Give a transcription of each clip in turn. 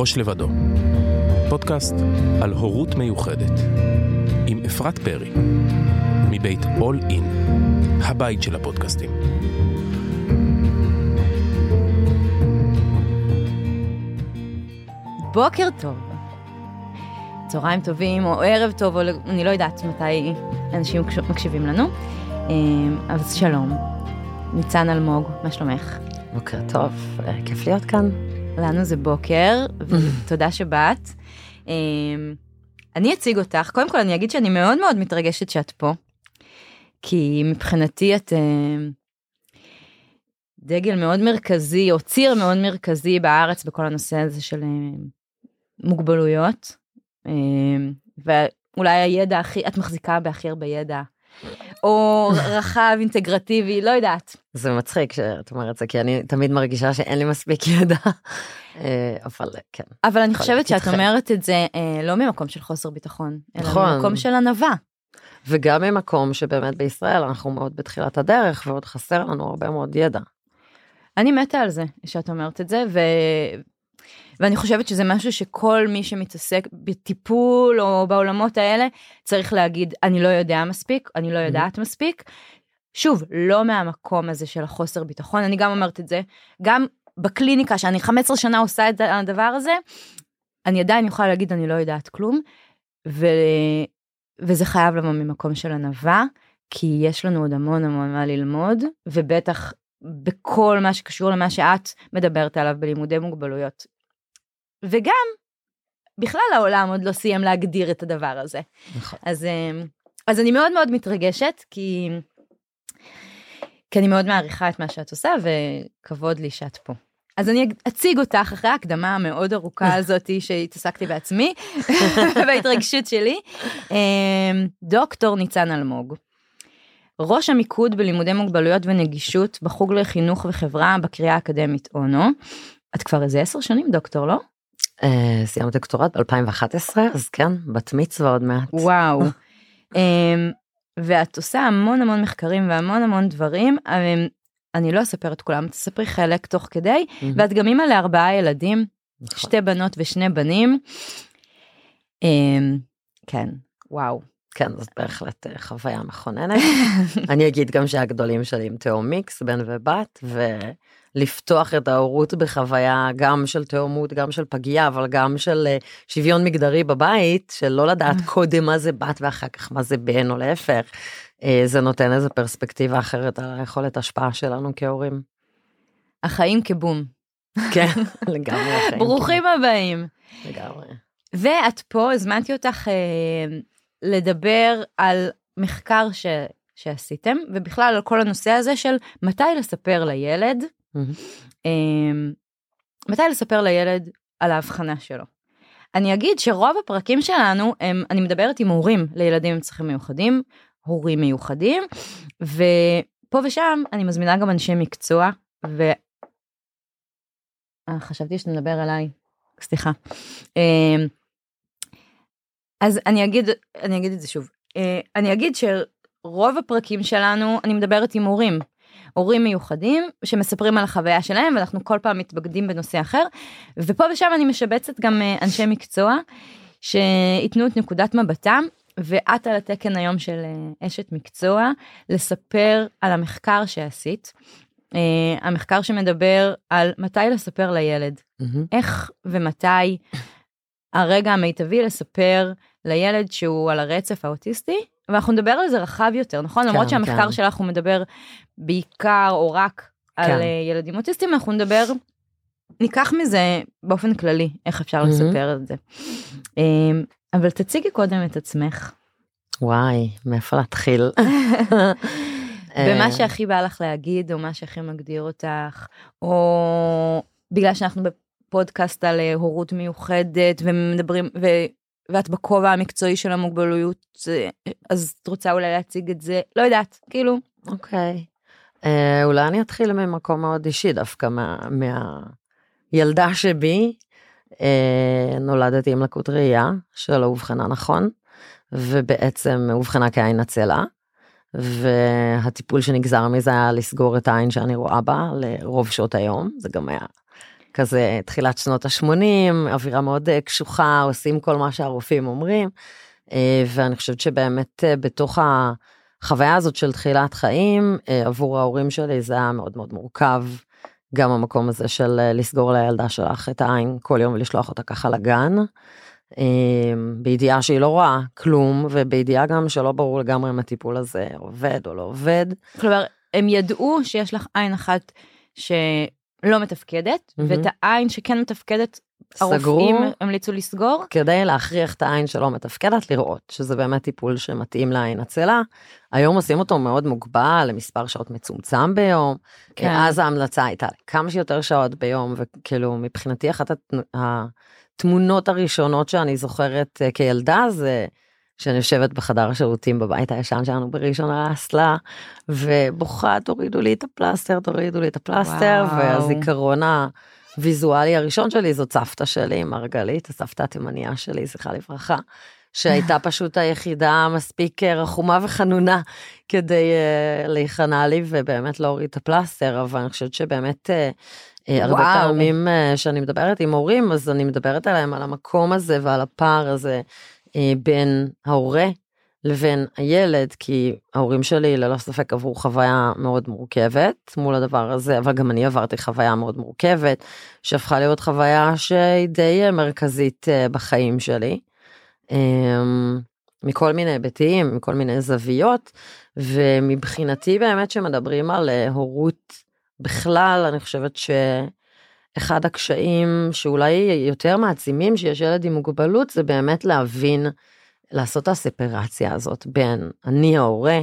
ראש לבדו, פודקאסט על הורות מיוחדת, עם אפרת פרי, מבית All In, הבית של הפודקאסטים. בוקר טוב, צהריים טובים או ערב טוב, או אני לא יודעת מתי אנשים מקשיבים לנו. אה, אז שלום, ניצן אלמוג, מה שלומך? בוקר טוב, אה, כיף להיות כאן. לנו זה בוקר, ותודה שבאת. אה, אני אציג אותך, קודם כל אני אגיד שאני מאוד מאוד מתרגשת שאת פה, כי מבחינתי את דגל מאוד מרכזי, או ציר מאוד מרכזי בארץ בכל הנושא הזה של מוגבלויות, ואולי הידע הכי, את מחזיקה בהכי הרבה ידע או רחב, אינטגרטיבי, לא יודעת. זה מצחיק שאת אומרת זה, כי אני תמיד מרגישה שאין לי מספיק ידע, אה, אבל כן. אבל אני חושבת שאת אומרת את זה אה, לא ממקום של חוסר ביטחון, אלא נכון. ממקום של ענווה. וגם ממקום שבאמת בישראל אנחנו מאוד בתחילת הדרך ועוד חסר לנו הרבה מאוד ידע. אני מתה על זה שאת אומרת את זה, ו... ואני חושבת שזה משהו שכל מי שמתעסק בטיפול או בעולמות האלה צריך להגיד אני לא יודע מספיק אני לא יודעת מספיק. שוב לא מהמקום הזה של החוסר ביטחון אני גם אומרת את זה. גם בקליניקה שאני 15 שנה עושה את הדבר הזה אני עדיין יכולה להגיד אני לא יודעת כלום. ו... וזה חייב לבוא ממקום של ענווה כי יש לנו עוד המון המון מה ללמוד ובטח בכל מה שקשור למה שאת מדברת עליו בלימודי מוגבלויות וגם, בכלל העולם עוד לא סיים להגדיר את הדבר הזה. נכון. אז, אמ, אז אני מאוד מאוד מתרגשת, כי, כי אני מאוד מעריכה את מה שאת עושה, וכבוד לי שאת פה. אז אני אציג אותך אחרי ההקדמה המאוד ארוכה הזאת שהתעסקתי בעצמי, בהתרגשות שלי. אמ, דוקטור ניצן אלמוג. ראש המיקוד בלימודי מוגבלויות ונגישות בחוג לחינוך וחברה בקריאה האקדמית אונו. את כבר איזה עשר שנים דוקטור, לא? Uh, סיימת דוקטורט ב-2011 אז כן בת מצווה עוד מעט. וואו. um, ואת עושה המון המון מחקרים והמון המון דברים. Um, אני לא אספר את כולם תספרי חלק תוך כדי mm-hmm. ואת גם אימא לארבעה ילדים נכון. שתי בנות ושני בנים. Um, כן וואו. כן זאת בהחלט אה, חוויה מכוננת. אני אגיד גם שהגדולים שלי עם תאום מיקס בן ובת ו... לפתוח את ההורות בחוויה גם של תאומות, גם של פגייה, אבל גם של uh, שוויון מגדרי בבית, של לא לדעת mm. קודם מה זה בת ואחר כך מה זה בן או להפך. Uh, זה נותן איזה פרספקטיבה אחרת על היכולת השפעה שלנו כהורים. החיים כבום. כן, לגמרי החיים. ברוכים הבאים. לגמרי. ואת פה, הזמנתי אותך uh, לדבר על מחקר ש... שעשיתם, ובכלל על כל הנושא הזה של מתי לספר לילד מתי לספר לילד על ההבחנה שלו. אני אגיד שרוב הפרקים שלנו הם אני מדברת עם הורים לילדים עם צרכים מיוחדים הורים מיוחדים ופה ושם אני מזמינה גם אנשי מקצוע ו... אה, חשבתי שאתה מדבר עליי סליחה. אמ, אז אני אגיד אני אגיד את זה שוב אה, אני אגיד שרוב הפרקים שלנו אני מדברת עם הורים הורים מיוחדים שמספרים על החוויה שלהם ואנחנו כל פעם מתבגדים בנושא אחר ופה ושם אני משבצת גם אה, אנשי מקצוע שייתנו את נקודת מבטם ואת על התקן היום של אה, אשת מקצוע לספר על המחקר שעשית. Uh, המחקר שמדבר על מתי לספר לילד, mm-hmm. איך ומתי הרגע המיטבי לספר לילד שהוא על הרצף האוטיסטי ואנחנו נדבר על זה רחב יותר, נכון? כן, למרות שהמחקר כן. שלך הוא מדבר בעיקר או רק כן. על אה, ילדים אוטיסטים, אנחנו נדבר, ניקח מזה באופן כללי, איך אפשר mm-hmm. לספר את זה. אמ, אבל תציגי קודם את עצמך. וואי, מאיפה להתחיל? ומה אה. שהכי בא לך להגיד, או מה שהכי מגדיר אותך, או בגלל שאנחנו בפודקאסט על אה, הורות מיוחדת ומדברים, ו... ואת בכובע המקצועי של המוגבלויות, אז את רוצה אולי להציג את זה, לא יודעת, כאילו. אוקיי. Okay. אה, אולי אני אתחיל ממקום מאוד אישי דווקא מה, מהילדה שבי. אה, נולדתי עם לקות ראייה שלא אובחנה נכון, ובעצם אובחנה כעין עצלה. והטיפול שנגזר מזה היה לסגור את העין שאני רואה בה לרוב שעות היום, זה גם היה כזה תחילת שנות ה-80, אווירה מאוד אה, קשוחה, עושים כל מה שהרופאים אומרים, אה, ואני חושבת שבאמת אה, בתוך החוויה הזאת של תחילת חיים, עבור ההורים שלי זה היה מאוד מאוד מורכב. גם המקום הזה של לסגור לילדה שלך את העין כל יום ולשלוח אותה ככה לגן. בידיעה שהיא לא רואה כלום ובידיעה גם שלא ברור לגמרי אם הטיפול הזה עובד או לא עובד. כלומר הם ידעו שיש לך עין אחת שלא מתפקדת mm-hmm. ואת העין שכן מתפקדת הרופאים המליצו לסגור כדי להכריח את העין שלא מתפקדת לראות שזה באמת טיפול שמתאים לעין עצלה. היום עושים אותו מאוד מוגבל למספר שעות מצומצם ביום כן. אז ההמלצה הייתה כמה שיותר שעות ביום וכאילו מבחינתי אחת התמונות הראשונות שאני זוכרת אה, כילדה זה. שאני יושבת בחדר השירותים בבית הישן שלנו בראשון על האסלה ובוכה תורידו לי את הפלסטר תורידו לי את הפלסטר וואו. והזיכרון הוויזואלי הראשון שלי זאת סבתא שלי מרגלית הסבתא התימניה שלי זכרה לברכה. שהייתה פשוט היחידה מספיק אה, רחומה וחנונה כדי אה, להיכנע לי ובאמת להוריד את הפלסטר אבל אני חושבת שבאמת אה, אה, הרבה פעמים אה, שאני מדברת עם הורים אז אני מדברת עליהם על המקום הזה ועל הפער הזה בין ההורה לבין הילד, כי ההורים שלי ללא ספק עברו חוויה מאוד מורכבת מול הדבר הזה, אבל גם אני עברתי חוויה מאוד מורכבת, שהפכה להיות חוויה שהיא די אה, מרכזית אה, בחיים שלי. אמ, מכל מיני היבטים, מכל מיני זוויות, ומבחינתי באמת שמדברים על הורות בכלל, אני חושבת ש... אחד הקשיים שאולי יותר מעצימים שיש ילד עם מוגבלות זה באמת להבין, לעשות את הספרציה הזאת בין אני ההורה,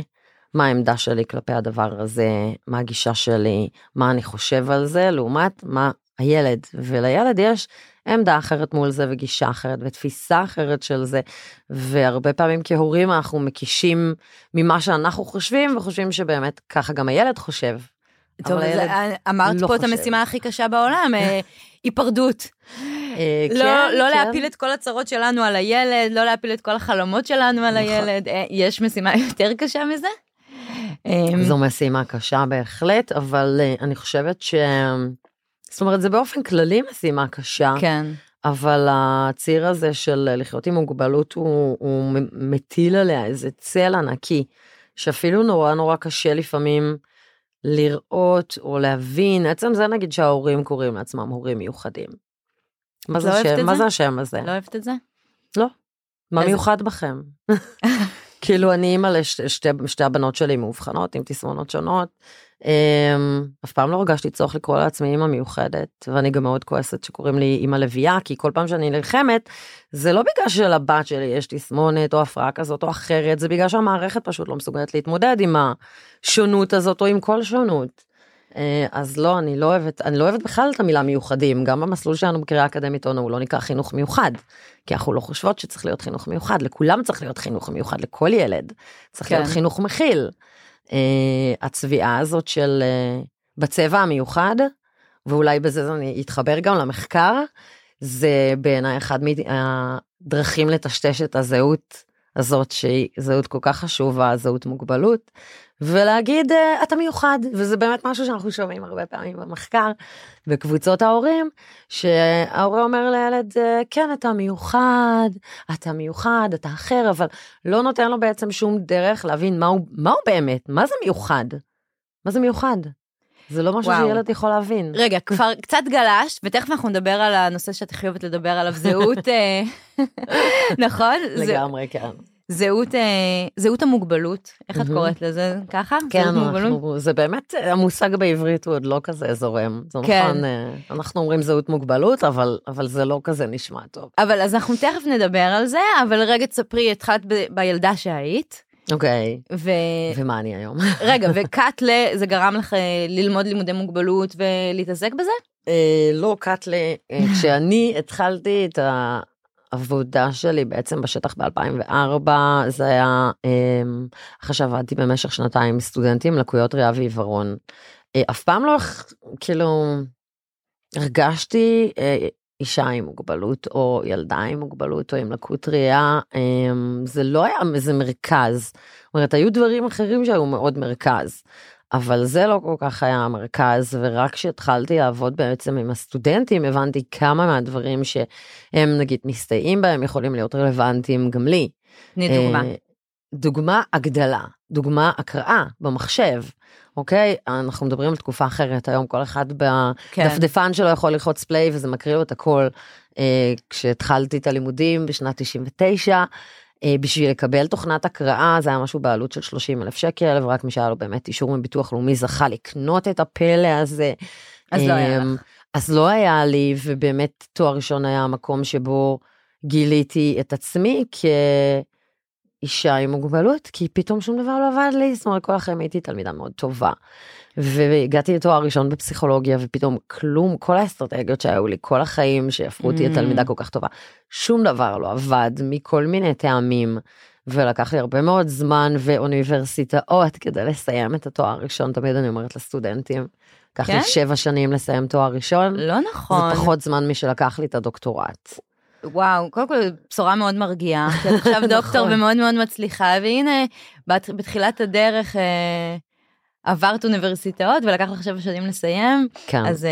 מה העמדה שלי כלפי הדבר הזה, מה הגישה שלי, מה אני חושב על זה, לעומת מה הילד. ולילד יש עמדה אחרת מול זה וגישה אחרת ותפיסה אחרת של זה והרבה פעמים כהורים אנחנו מקישים ממה שאנחנו חושבים וחושבים שבאמת ככה גם הילד חושב טוב, אז אמרת לא פה חושב. את המשימה הכי קשה בעולם, אה, היפרדות. אה, לא, כן, לא כן. להפיל את כל הצרות שלנו על הילד, לא להפיל את כל החלומות שלנו על נכון. הילד, אה, יש משימה יותר קשה מזה? אמ, זו משימה קשה בהחלט, אבל אני חושבת ש... זאת אומרת, זה באופן כללי משימה קשה. כן. אבל הציר הזה של לחיות עם מוגבלות הוא, הוא מטיל עליה איזה צל ענקי, שאפילו נורא נורא קשה לפעמים לראות או להבין, עצם זה נגיד שההורים קוראים לעצמם הורים מיוחדים. מה זה, לא השם, מה זה השם הזה? לא אוהבת את זה? לא. מה איזה... מיוחד בכם? כאילו אני אימא לשתי הבנות שלי מאובחנות עם תסמונות שונות. Um, אף פעם לא הרגשתי צורך לקרוא לעצמי אימא מיוחדת ואני גם מאוד כועסת שקוראים לי אימא לביאה כי כל פעם שאני נלחמת זה לא בגלל שלבת שלי יש תסמונת או הפרעה כזאת או אחרת זה בגלל שהמערכת פשוט לא מסוגלת להתמודד עם השונות הזאת או עם כל שונות. Uh, אז לא אני לא אוהבת אני לא אוהבת בכלל את המילה מיוחדים גם במסלול שלנו בקריאה אקדמית אונו הוא לא נקרא חינוך מיוחד כי אנחנו לא חושבות שצריך להיות חינוך מיוחד לכולם צריך להיות חינוך מיוחד לכל ילד צריך כן. להיות חינוך מכיל. אה, הצביעה הזאת של אה, בצבע המיוחד, ואולי בזה אני אתחבר גם למחקר, זה בעיניי אחד מהדרכים לטשטש את הזהות הזאת שהיא זהות כל כך חשובה, זהות מוגבלות, ולהגיד אה, אתה מיוחד, וזה באמת משהו שאנחנו שומעים הרבה פעמים במחקר, בקבוצות ההורים, שההורה אומר לילד כן אתה מיוחד, אתה מיוחד, אתה אחר, אבל לא נותן לו בעצם שום דרך להבין מהו, מהו באמת, מה זה מיוחד? מה זה מיוחד? זה לא משהו וואו. שילד יכול להבין. רגע, כבר קצת גלשת, ותכף אנחנו נדבר על הנושא שאת חייבת לדבר עליו, זהות, אה, נכון? לגמרי, כן. זהות, אה, זהות המוגבלות, איך את קוראת לזה? ככה? כן, אנחנו, זה באמת, המושג בעברית הוא עוד לא כזה זורם. זה כן. נכון, אה, אנחנו אומרים זהות מוגבלות, אבל, אבל זה לא כזה נשמע טוב. אבל אז אנחנו תכף נדבר על זה, אבל רגע תספרי, התחלת ב- בילדה שהיית. אוקיי, okay. ו... ומה אני היום? רגע, וקאטלה, זה גרם לך אה, ללמוד לימודי מוגבלות ולהתעסק בזה? לא, קאטלה, כשאני התחלתי את ה... העבודה שלי בעצם בשטח ב-2004 זה היה אמ, אחרי שעבדתי במשך שנתיים עם סטודנטים לקויות ראייה ועיוורון. אה, אף פעם לא כאילו הרגשתי אה, אישה עם מוגבלות או ילדה עם מוגבלות או עם לקות ראייה אמ, זה לא היה איזה מרכז. זאת אומרת היו דברים אחרים שהיו מאוד מרכז. אבל זה לא כל כך היה המרכז, ורק כשהתחלתי לעבוד בעצם עם הסטודנטים, הבנתי כמה מהדברים שהם נגיד מסתייעים בהם יכולים להיות רלוונטיים גם לי. תני דוגמה. אה, דוגמה הגדלה, דוגמה הקראה במחשב, אוקיי? אנחנו מדברים על תקופה אחרת, היום כל אחד כן. בדפדפן שלו יכול ללחוץ פליי וזה מקריא לו את הכל. אה, כשהתחלתי את הלימודים בשנת 99, אה, בשביל לקבל תוכנת הקראה זה היה משהו בעלות של 30 אלף שקל ורק מי שהיה לו באמת אישור מביטוח לאומי זכה לקנות את הפלא הזה. אז לא היה אמ, לך. אז לא היה לי ובאמת תואר ראשון היה המקום שבו גיליתי את עצמי כאישה עם מוגבלות כי פתאום שום דבר לא עבד לי זאת אומרת כל החיים הייתי תלמידה מאוד טובה. והגעתי לתואר ראשון בפסיכולוגיה ופתאום כלום כל האסטרטגיות שהיו לי כל החיים שהפכו אותי Mm. לתלמידה כל כך טובה שום דבר לא עבד מכל מיני טעמים. ולקח לי הרבה מאוד זמן ואוניברסיטאות כדי לסיים את התואר הראשון תמיד אני אומרת לסטודנטים. לקח לי כן? שבע שנים לסיים תואר ראשון. לא זה נכון. פחות זמן משלקח לי את הדוקטורט. וואו, קודם כל בשורה מאוד מרגיעה, כי את עכשיו דוקטור נכון. ומאוד מאוד מצליחה, והנה, בת- בתחילת הדרך אה, עברת אוניברסיטאות ולקח לך שבע שנים לסיים, כן. אז אה,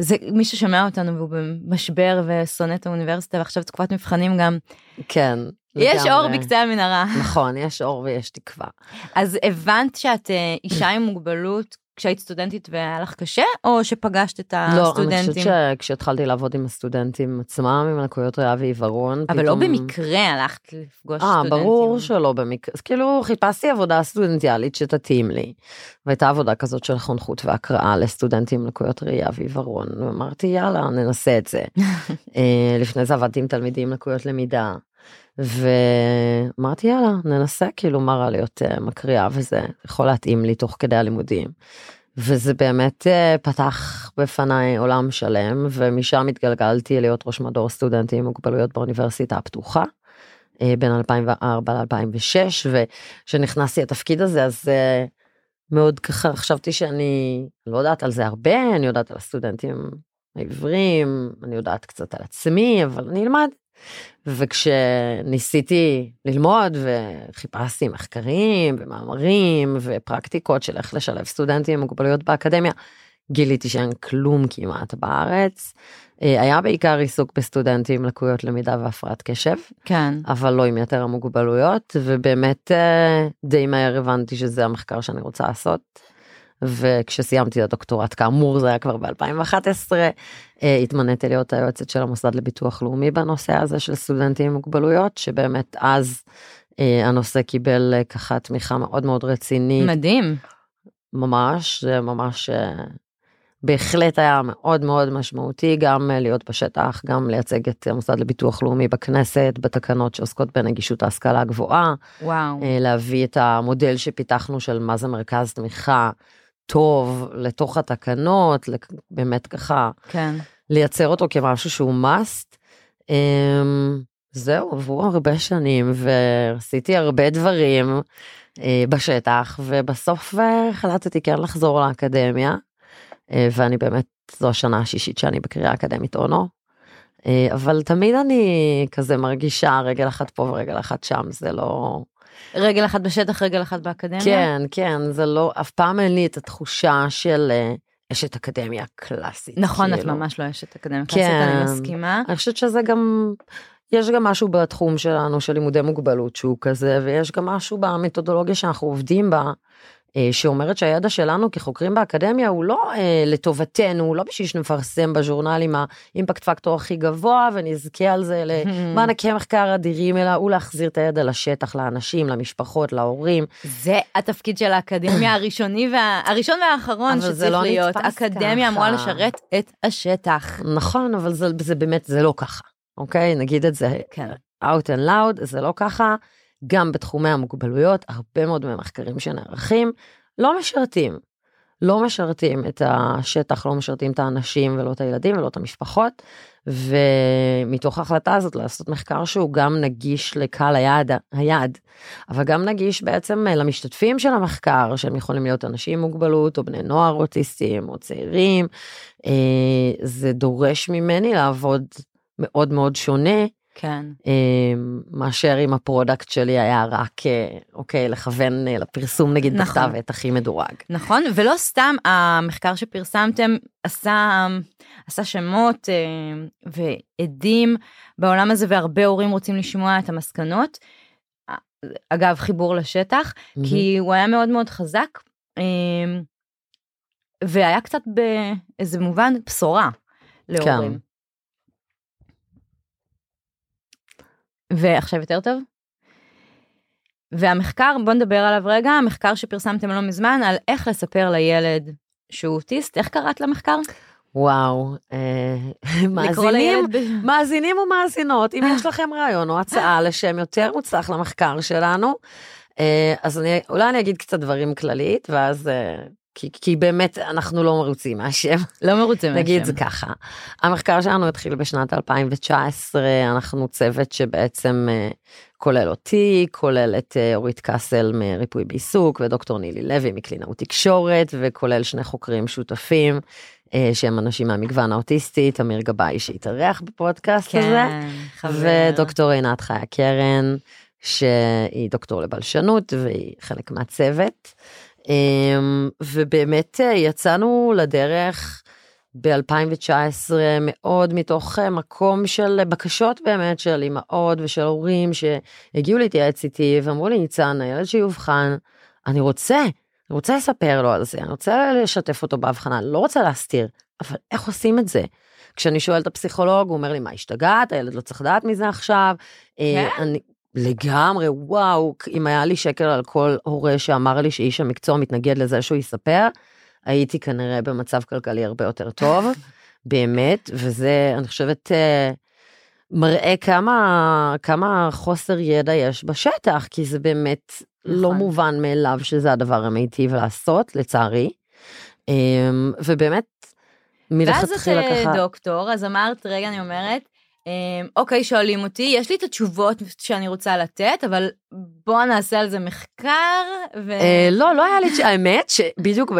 זה מי ששומע אותנו והוא במשבר ושונא את האוניברסיטה ועכשיו תקופת מבחנים גם, כן. יש לגמרי. אור בקצה המנהרה. נכון, יש אור ויש תקווה. אז הבנת שאת אה, אישה עם מוגבלות כשהיית סטודנטית והיה לך קשה, או שפגשת את לא, אני חושבת הסטודנטים? שכשהתחלתי לעבוד עם הסטודנטים עצמם, עם לקויות ראייה ועיוורון, אבל לא פתאום- במקרה הלכת לפגוש אה, סטודנטים. ברור שלא במקרה, אז כאילו חיפשתי עבודה סטודנטיאלית שתתאים לי. והייתה עבודה כזאת של חונכות והקראה לסטודנטים עם לקויות ראייה ועיוורון, ואמרתי יאללה ננסה את זה. אה, לפני זה עבדתי עם תלמידים עם לקויות למידה. ואמרתי יאללה ננסה כאילו מה רע להיות אה, מקריאה וזה יכול להתאים לי תוך כדי הלימודים. וזה באמת אה, פתח בפניי עולם שלם ומשם התגלגלתי להיות ראש מדור סטודנטים עם מוגבלויות באוניברסיטה הפתוחה. אה, בין 2004 ל-2006 וכשנכנסתי לתפקיד הזה אז מאוד ככה חשבתי שאני לא יודעת על זה הרבה אני יודעת על הסטודנטים העברים אני יודעת קצת על עצמי אבל אני אלמד. וכשניסיתי ללמוד וחיפשתי מחקרים ומאמרים ופרקטיקות של איך לשלב סטודנטים עם מוגבלויות באקדמיה גיליתי שאין כלום כמעט בארץ. אה, היה בעיקר עיסוק בסטודנטים עם לקויות למידה והפרעת קשב כן. אבל לא עם יתר המוגבלויות ובאמת אה, די מהר הבנתי שזה המחקר שאני רוצה לעשות. וכשסיימתי את הדוקטורט כאמור זה היה כבר ב-2011 התמניתי להיות היועצת של המוסד לביטוח לאומי בנושא הזה של סטודנטים עם מוגבלויות שבאמת אז אה, הנושא קיבל אה, ככה תמיכה מאוד מאוד רצינית מדהים. ממש זה ממש אה, בהחלט היה מאוד מאוד משמעותי גם אה, להיות בשטח גם לייצג את המוסד לביטוח לאומי בכנסת בתקנות שעוסקות בנגישות ההשכלה הגבוהה וואו. אה, להביא את המודל שפיתחנו של מה זה מרכז תמיכה טוב לתוך התקנות באמת ככה כן. לייצר אותו כמשהו שהוא must. אמ, זהו עברו הרבה שנים ועשיתי הרבה דברים אה, בשטח ובסוף אה, החלטתי כן לחזור לאקדמיה אה, ואני באמת זו השנה השישית שאני בקריאה אקדמית אונו. אבל תמיד אני כזה מרגישה רגל אחת פה ורגל אחת שם זה לא רגל אחת בשטח, רגל אחת באקדמיה? כן כן זה לא אף פעם אין לי את התחושה של אה, אשת אקדמיה קלאסית. נכון, את כאילו. ממש לא אשת אקדמיה כן. קלאסית, אני מסכימה. אני חושבת שזה גם יש גם משהו בתחום שלנו של לימודי מוגבלות שהוא כזה ויש גם משהו במתודולוגיה שאנחנו עובדים בה. אה, שאומרת שהידע שלנו כחוקרים באקדמיה הוא לא אה, לטובתנו, הוא לא בשביל שנפרסם בז'ורנל עם האימפקט פקטור הכי גבוה ונזכה על זה למענקי מחקר אדירים, אלא הוא להחזיר את הידע לשטח, לאנשים, למשפחות, להורים. זה התפקיד של האקדמיה הראשוני וה... הראשון והאחרון שצריך לא להיות. אקדמיה. אמורה לשרת את השטח. נכון, אבל זה, זה באמת, זה לא ככה, אוקיי? נגיד את זה כן. out and loud, זה לא ככה. גם בתחומי המוגבלויות, הרבה מאוד מהמחקרים שנערכים לא משרתים. לא משרתים את השטח, לא משרתים את האנשים ולא את הילדים ולא את המשפחות. ומתוך ההחלטה הזאת לעשות מחקר שהוא גם נגיש לקהל היעד, היעד, אבל גם נגיש בעצם למשתתפים של המחקר, שהם יכולים להיות אנשים עם מוגבלות או בני נוער אוטיסטים או צעירים. אה, זה דורש ממני לעבוד מאוד מאוד שונה כן. אמ, מאשר אם ה product שלי היה רק, אה, אוקיי, לכוון אה, לפרסום נגיד נכון. בכתב עת הכי מדורג. נכון, ולא סתם המחקר שפרסמתם עשה, עשה שמות אה, ועדים בעולם הזה, והרבה הורים רוצים לשמוע את המסקנות. אגב, חיבור לשטח, כי הוא היה מאוד מאוד חזק, והיה קצת באיזה מובן בשורה להורים. ועכשיו יותר טוב? והמחקר, בוא נדבר עליו רגע, המחקר שפרסמתם לא מזמן על איך לספר לילד שהוא אוטיסט, איך קראת למחקר? וואו, אה, מאזינים, מאזינים ומאזינות, אם יש לכם רעיון או הצעה לשם יותר מוצלח למחקר שלנו, אה, אז אני, אולי אני אגיד קצת דברים כללית, ואז, אה, כי, כי באמת אנחנו לא מרוצים מהשם. לא מרוצה מהשם. נגיד זה ככה, המחקר שלנו התחיל בשנת 2019, אנחנו צוות שבעצם אה, כולל אותי, כולל את אה, אורית קאסל מריפוי בעיסוק ודוקטור נילי לוי מקלינאות תקשורת, וכולל שני חוקרים שותפים. אה, שהם אנשים מהמגוון האוטיסטי, תמיר גבאי שהתארח בפודקאסט הזה, כן, חבר. ודוקטור עינת חיה קרן, שהיא דוקטור לבלשנות והיא חלק מהצוות. אמ, ובאמת אה, יצאנו לדרך ב-2019 מאוד מתוך אה, מקום של בקשות באמת של אמהות ושל הורים שהגיעו להתייעץ איתי ואמרו לי ניצן הילד שיאובחן אני רוצה אני רוצה לספר לו על זה אני רוצה לשתף אותו בהבחנה לא רוצה להסתיר אבל איך עושים את זה. כשאני שואלת את הפסיכולוג הוא אומר לי מה השתגעת הילד לא צריך לדעת מזה עכשיו. אה, כן? אני, לגמרי וואו אם היה לי שקל על כל הורה שאמר לי שאיש המקצוע מתנגד לזה שהוא יספר הייתי כנראה במצב כלכלי הרבה יותר טוב באמת וזה אני חושבת אה, מראה כמה כמה חוסר ידע יש בשטח כי זה באמת לא נכון. מובן מאליו שזה הדבר המיטיב לעשות לצערי. אה, ובאמת ואז מלכתחילה את אה, ככה דוקטור, אז אמרת, רגע, אני אומרת, אמ, אוקיי, שואלים אותי, יש לי את התשובות שאני רוצה לתת, אבל בוא נעשה על זה מחקר, ו... אה, לא, לא היה לי, האמת שבדיוק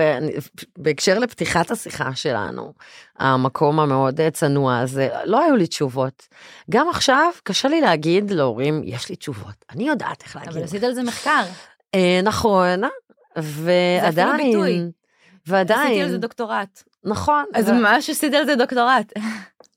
בהקשר לפתיחת השיחה שלנו, המקום המאוד אה, צנוע הזה, לא היו לי תשובות. גם עכשיו קשה לי להגיד להורים, יש לי תשובות, אני יודעת איך אבל להגיד. עשית על זה מחקר. אה, נכון, ביטוי. ועדיין, ועדיין, עשיתי על זה דוקטורט. נכון, אז ו- ממש עשיתי על זה דוקטורט.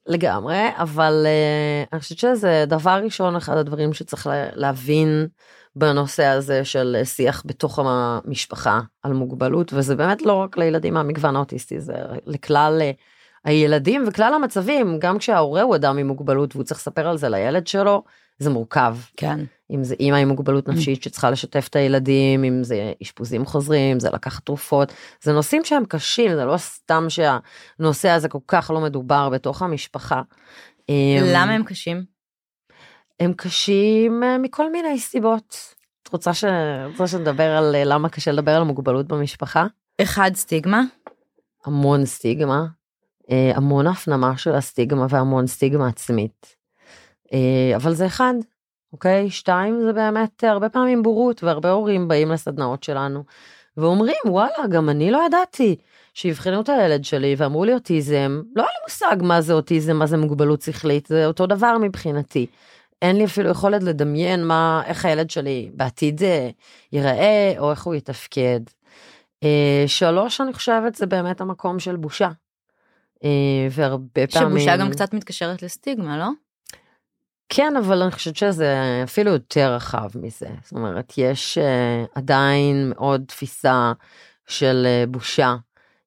לגמרי, אבל uh, אני חושבת שזה דבר ראשון, אחד הדברים שצריך לה- להבין בנושא הזה של אה, שיח בתוך המשפחה על מוגבלות, וזה באמת לא רק לילדים מהמגוון האוטיסטי, זה לכלל uh, הילדים וכלל המצבים, גם כשההורה הוא אדם עם מוגבלות והוא צריך לספר על זה לילד שלו, זה מורכב. כן. אם זה אימא עם מוגבלות נפשית שצריכה לשתף את הילדים, אם זה אשפוזים חוזרים, זה לקחת תרופות, זה נושאים שהם קשים, זה לא סתם שהנושא הזה כל כך לא מדובר בתוך המשפחה. אמ, למה הם קשים? הם קשים אה, מכל מיני סיבות. את רוצה, ש... רוצה שנדבר על אה, למה קשה לדבר על מוגבלות במשפחה? אחד, סטיגמה. המון סטיגמה, המון הפנמה של הסטיגמה והמון סטיגמה עצמית. אה, אבל זה אחד, אוקיי? שתיים זה באמת אה, הרבה פעמים בורות והרבה הורים באים לסדנאות שלנו ואומרים וואלה גם אני לא ידעתי שיבחנו את הילד שלי ואמרו לי אוטיזם לא היה לי מושג מה זה אוטיזם מה זה מוגבלות שכלית זה אותו דבר מבחינתי. אין לי אפילו יכולת לדמיין מה איך הילד שלי בעתיד אה, ייראה או איך הוא יתפקד. אה, שלוש אני חושבת זה באמת המקום של בושה. אה, והרבה פעמים שבושה גם קצת מתקשרת לסטיגמה, לא? כן אבל אני חושבת שזה אפילו יותר רחב מזה זאת אומרת יש uh, עדיין מאוד תפיסה של uh, בושה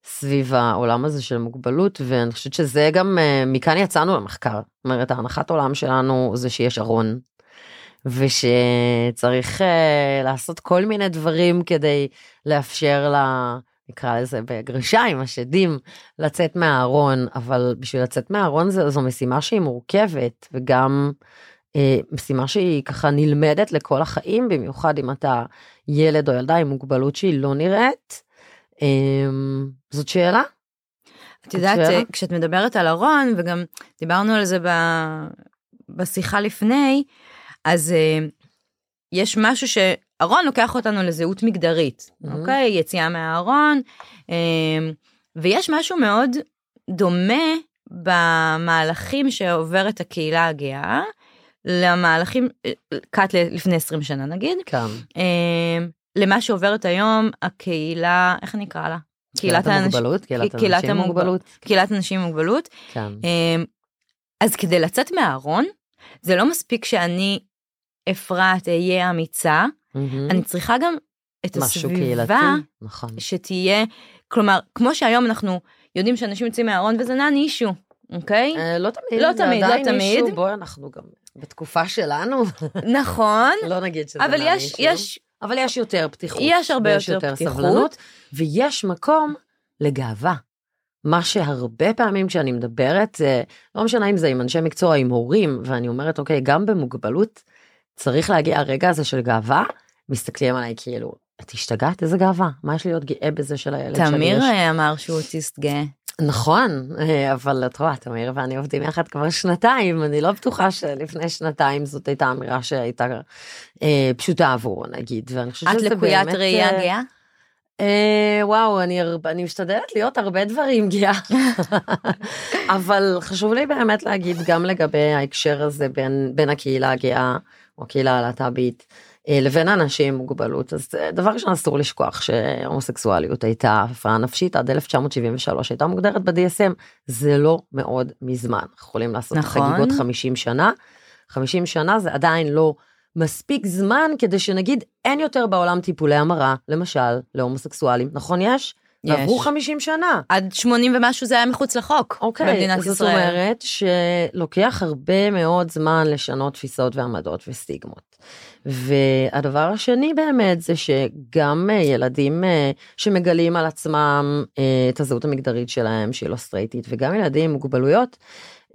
סביב העולם הזה של מוגבלות ואני חושבת שזה גם מכאן יצאנו למחקר זאת אומרת ההנחת עולם שלנו זה שיש ארון. ושצריך uh, לעשות כל מיני דברים כדי לאפשר לה נקרא לזה בגרשיים השדים לצאת מהארון אבל בשביל לצאת מהארון זו, זו משימה שהיא מורכבת וגם אה, משימה שהיא ככה נלמדת לכל החיים במיוחד אם אתה ילד או ילדה עם מוגבלות שהיא לא נראית. אה, זאת שאלה. את יודעת, שאלה? כשאת מדברת על ארון, וגם דיברנו על זה ב... בשיחה לפני, אז אה, יש משהו שארון לוקח אותנו לזהות מגדרית, Mhm. אוקיי? יציאה מהארון, אה, ויש משהו מאוד דומה במהלכים שעוברת הקהילה הגאה, למהלכים, קאט לפני 20 שנה נגיד, כן. אה, למה שעוברת היום הקהילה, איך אני אקרא לה? קהילת המוגבלות, קהילת אנשים עם מוגבלות. קהילת אנשים עם מוגבלות. כן. אה, אז כדי לצאת מהארון, זה לא מספיק שאני אפרת, אהיה אמיצה, מהמם. אני צריכה גם את משהו קהילתי, הסביבה נכון. שתהיה, כלומר, כמו שהיום אנחנו יודעים שאנשים יוצאים מהארון וזה נע אישו, אוקיי? אה, לא תמיד, לא תמיד, לא תמיד. אישו, בואי אנחנו גם בתקופה שלנו, נכון, לא נגיד שזה אבל נע יש, אישו. יש, אבל יש יותר פתיחות. יש הרבה ויש יותר פתיחות. סבלנות, ויש מקום לגאווה. מה שהרבה פעמים כשאני מדברת, לא משנה אם זה עם אנשי מקצוע, עם הורים, ואני אומרת, אוקיי, גם במוגבלות צריך להגיע הרגע הזה של גאווה, מסתכלים עליי כאילו, את השתגעת? איזה גאווה? מה יש להיות גאה בזה של הילד שלי? תמיר יש?" אה, אמר שהוא אוטיסט גאה. נכון, אה, אבל את רואה, תמיר ואני עובדים יחד כבר שנתיים, אני לא בטוחה שלפני שנתיים זאת הייתה אמירה שהייתה אה, פשוטה עבורו נגיד, ואני חושבת את שזה לקוית באמת... ראייה אה, גאה? אה, וואו, אני, אני משתדלת להיות הרבה דברים גאה, אבל חשוב לי באמת להגיד גם לגבי ההקשר הזה בין, בין הקהילה הגאה או הקהילה הלהט"בית אה, לבין אנשים עם מוגבלות, אז אה, דבר ראשון אסור לשכוח שהומוסקסואליות הייתה הפרעה נפשית עד 1973, הייתה מוגדרת ב-DSM, זה לא מאוד מזמן, יכולים לעשות נכון. חגיגות 50 שנה, 50 שנה זה עדיין לא מספיק זמן כדי שנגיד אין יותר בעולם טיפולי המרה, למשל, להומוסקסואלים, נכון יש? יש. ועברו 50 שנה. עד 80 ומשהו זה היה מחוץ לחוק אוקיי, במדינת זאת ישראל. אומרת שלוקח הרבה מאוד זמן לשנות תפיסות ועמדות וסטיגמות. והדבר השני באמת זה שגם אה, ילדים אה, שמגלים על עצמם אה, את הזהות המגדרית שלהם שהיא לא סטרייטית וגם ילדים עם מוגבלויות.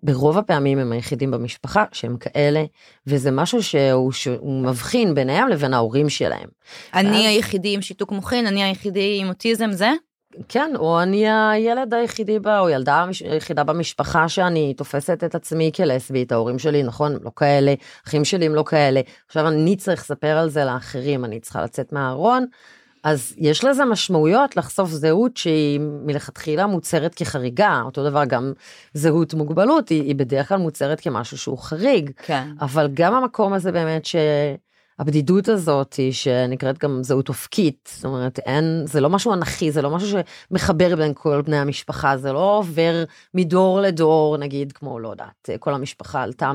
ברוב הפעמים הם היחידים במשפחה שהם כאלה וזה משהו שהוא, שהוא מבחין ביניהם לבין ההורים שלהם. אני ואז- היחידי עם שיתוק מוחין, אני היחידי עם אוטיזם, זה? כן, או אני הילד היחידי בה, או ילדה היחידה במשפחה שאני תופסת את עצמי כלסבית, ההורים שלי, נכון, לא כאלה, אחים שלי הם לא כאלה, עכשיו אני צריך לספר על זה לאחרים, אני צריכה לצאת מהארון, אז יש לזה משמעויות לחשוף זהות שהיא מלכתחילה מוצרת כחריגה, אותו דבר גם זהות מוגבלות, היא, היא בדרך כלל מוצרת כמשהו שהוא חריג, כן. אבל גם המקום הזה באמת שהבדידות הזאת היא שנקראת גם זהות אופקית, זאת אומרת אין, זה לא משהו אנכי, זה לא משהו שמחבר בין כל בני המשפחה, זה לא עובר מדור לדור נגיד כמו לא יודעת, כל המשפחה עלתה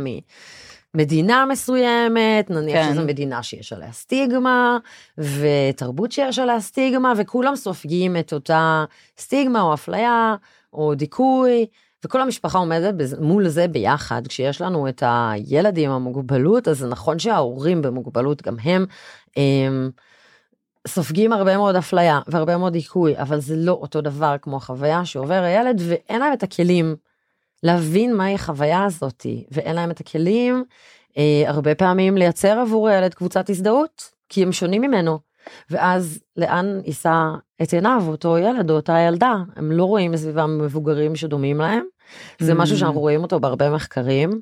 ממדינה מסוימת, נניח כן. שזו מדינה שיש עליה סטיגמה, ותרבות שיש עליה סטיגמה, וכולם סופגים את אותה סטיגמה או אפליה או דיכוי. וכל המשפחה עומדת מול זה ביחד, כשיש לנו את הילד עם המוגבלות, אז זה נכון שההורים במוגבלות גם הם הם סופגים הרבה מאוד אפליה והרבה מאוד דיכוי, אבל זה לא אותו דבר כמו החוויה שעובר הילד, ואין להם את הכלים להבין מהי החוויה הזאתי, ואין להם את הכלים אה, הרבה פעמים לייצר עבור הילד קבוצת הזדהות, כי הם שונים ממנו. ואז לאן יישא את עיניו אותו ילד או אותה ילדה הם לא רואים מסביבם מבוגרים שדומים להם. זה Mm. משהו שאנחנו רואים אותו בהרבה מחקרים.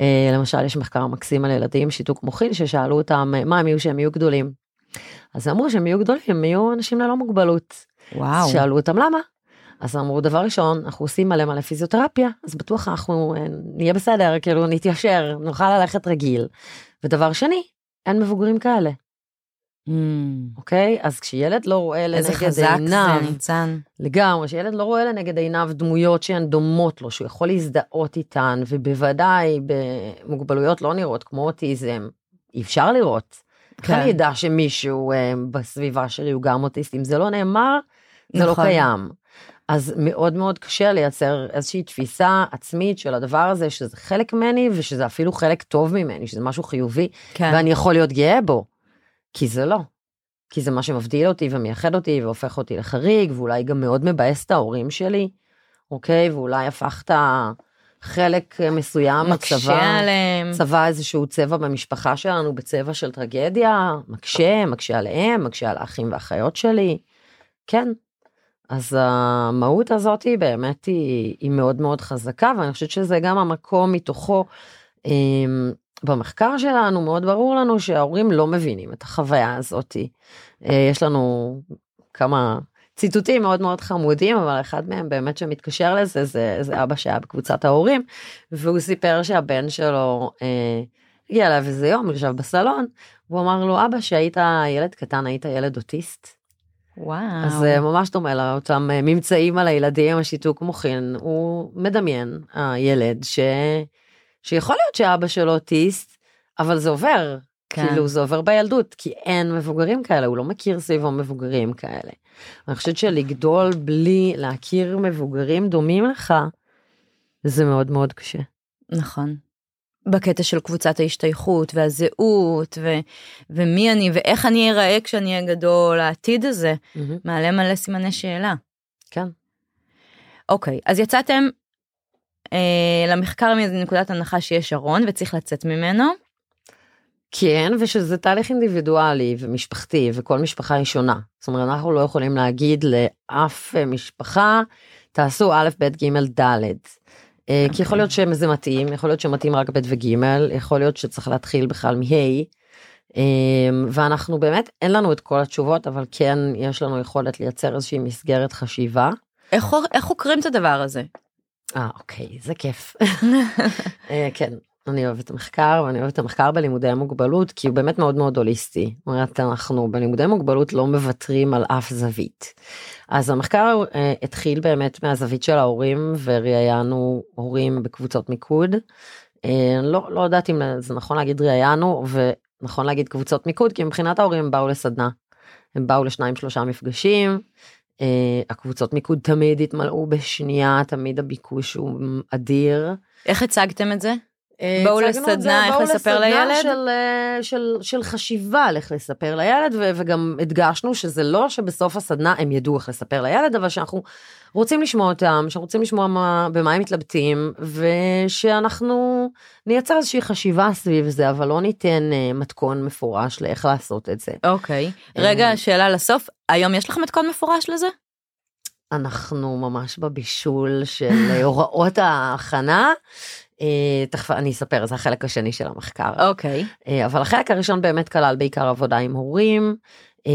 אה, למשל יש מחקר מקסים על ילדים שיתוק מוחין ששאלו אותם מה הם יהיו שהם יהיו גדולים. אז אמרו שהם יהיו גדולים הם יהיו אנשים ללא מוגבלות. וואו. שאלו אותם למה. אז אמרו דבר ראשון אנחנו עושים מלא מלא פיזיותרפיה אז בטוח אנחנו אה, נהיה בסדר כאילו נתיישר נוכל ללכת רגיל. ודבר שני אין מבוגרים כאלה Mm. אוקיי אז כשילד לא רואה איזה לנגד חזק עיניו זה ניצן. לגמרי שילד לא רואה לנגד עיניו דמויות שהן דומות לו שהוא יכול להזדהות איתן ובוודאי במוגבלויות לא נראות כמו אוטיזם אי אפשר לראות. איך כן. אני אדע שמישהו אה, בסביבה שלי הוא גם אוטיסט אם זה לא נאמר זה לא נכון. קיים. אז מאוד מאוד קשה לייצר איזושהי תפיסה עצמית של הדבר הזה שזה חלק ממני ושזה אפילו חלק טוב ממני שזה משהו חיובי כן. ואני יכול להיות גאה בו. כי זה לא. כי זה מה שמבדיל אותי ומייחד אותי והופך אותי לחריג ואולי גם מאוד מבאס את ההורים שלי, אוקיי? ואולי הפכת חלק מסוים מקשה בצבא, עליהם. צבא איזשהו צבע במשפחה שלנו בצבע של טרגדיה, מקשה, מקשה עליהם, מקשה על האחים והאחיות שלי. כן. אז המהות הזאת היא באמת היא, היא מאוד מאוד חזקה ואני חושבת שזה גם המקום מתוכו אמ, במחקר שלנו מאוד ברור לנו שההורים לא מבינים את החוויה הזאתי. אה, יש לנו כמה ציטוטים מאוד מאוד חמודים אבל אחד מהם באמת שמתקשר לזה זה, זה אבא שהיה בקבוצת ההורים והוא סיפר שהבן שלו אה, הגיע אליו איזה יום, הוא ישב בסלון, והוא אמר לו, אבא, שהיית ילד קטן, היית ילד אוטיסט? וואו. אז זה ממש דומה לאותם אה, ממצאים על הילדים עם השיתוק מוחין, הוא מדמיין, הילד, ש... שיכול להיות שאבא שלו אוטיסט, אבל זה עובר, כן. כאילו זה עובר בילדות, כי אין מבוגרים כאלה, הוא לא מכיר סביבו מבוגרים כאלה. אני חושבת שלגדול בלי להכיר מבוגרים דומים לך, זה מאוד מאוד קשה. נכון. בקטע של קבוצת ההשתייכות והזהות ו- ומי אני ואיך אני אראה כשאני אהיה גדול, העתיד הזה מעלה מלא סימני שאלה. כן. אוקיי, אז יצאתם למחקר מנקודת הנחה שיש ארון וצריך לצאת ממנו. כן, ושזה תהליך אינדיבידואלי ומשפחתי, וכל משפחה היא שונה. זאת אומרת, אנחנו לא יכולים להגיד לאף אה, משפחה, תעשו א', ב', ג', ד'. אה, כי יכול להיות שזה מתאים, יכול להיות שמתאים רק ב' וג', יכול להיות שצריך להתחיל בכלל מה'. אה, ואנחנו באמת, אין לנו את כל התשובות, אבל כן יש לנו יכולת לייצר איזושהי מסגרת חשיבה. איך, איך חוקרים את הדבר הזה? אה, אוקיי, זה כיף. אה, כן, אני אוהבת המחקר, ואני אוהבת המחקר בלימודי המוגבלות, כי הוא באמת מאוד מאוד הוליסטי. זאת אומרת, אנחנו בלימודי מוגבלות לא מוותרים על אף זווית. אז המחקר אה, התחיל באמת מהזווית של ההורים, וראיינו הורים בקבוצות מיקוד. אה, לא, לא יודעת אם זה נכון להגיד ראיינו, ונכון להגיד קבוצות מיקוד, כי מבחינת ההורים הם באו לסדנה. הם באו לשניים שלושה מפגשים. Uh, הקבוצות מיקוד תמיד התמלאו בשנייה, תמיד הביקוש הוא אדיר. איך הצגתם את זה? אה, באו הצגנו את זה, לסדנה איך לספר לסדנה לילד? של, אה, של, של חשיבה על איך לספר לילד ו- וגם הדגשנו שזה לא שבסוף הסדנה הם ידעו איך לספר לילד אבל שאנחנו רוצים לשמוע אותם שאנחנו רוצים לשמוע מה, במה הם מתלבטים ושאנחנו נייצר איזושהי חשיבה סביב זה אבל לא ניתן uh, מתכון מפורש לאיך לעשות את זה. אוקיי. רגע, שאלה לסוף, היום יש לך מתכון מפורש לזה? אנחנו ממש בבישול של אה, הוראות ההכנה. אה, תכף אני אספר זה החלק השני של המחקר. אוקיי. אה, אבל החלק הראשון באמת כלל בעיקר עבודה עם הורים אה,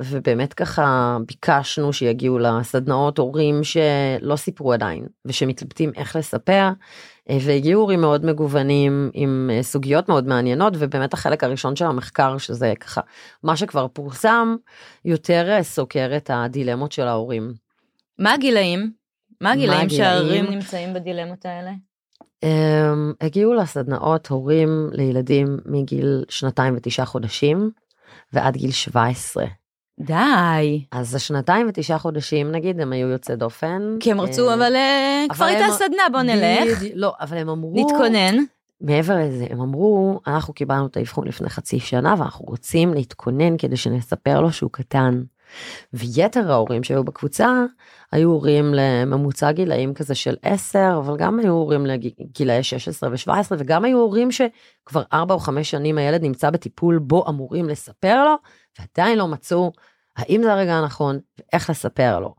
ובאמת ככה ביקשנו שיגיעו לסדנאות הורים שלא סיפרו עדיין ושמתלבטים איך לספר והגיעו הורים מאוד מגוונים עם סוגיות מאוד מעניינות ובאמת החלק הראשון של המחקר שזה ככה מה שכבר פורסם יותר סוקר את הדילמות של ההורים. מה הגילאים? מה הגילאים? שההורים נמצאים בדילמות האלה? הם הגיעו לסדנאות הורים לילדים מגיל שנתיים ותשעה חודשים ועד גיל 17. די. אז השנתיים ותשעה חודשים נגיד הם היו יוצאי דופן. כי הם רצו, אה, אבל אה, כבר אבל הייתה הם- סדנה, בוא נלך, בדיוק, לא, אבל הם אמרו, נתכונן. מעבר לזה, הם אמרו, אנחנו קיבלנו את האבחון לפני חצי שנה ואנחנו רוצים להתכונן כדי שנספר לו שהוא קטן. ויתר ההורים שהיו בקבוצה היו הורים לממוצע גילאים כזה של 10 אבל גם היו הורים לגילאי 16 ו17 וגם היו הורים שכבר 4 או 5 שנים הילד נמצא בטיפול בו אמורים לספר לו ועדיין לא מצאו האם זה הרגע הנכון ואיך לספר לו.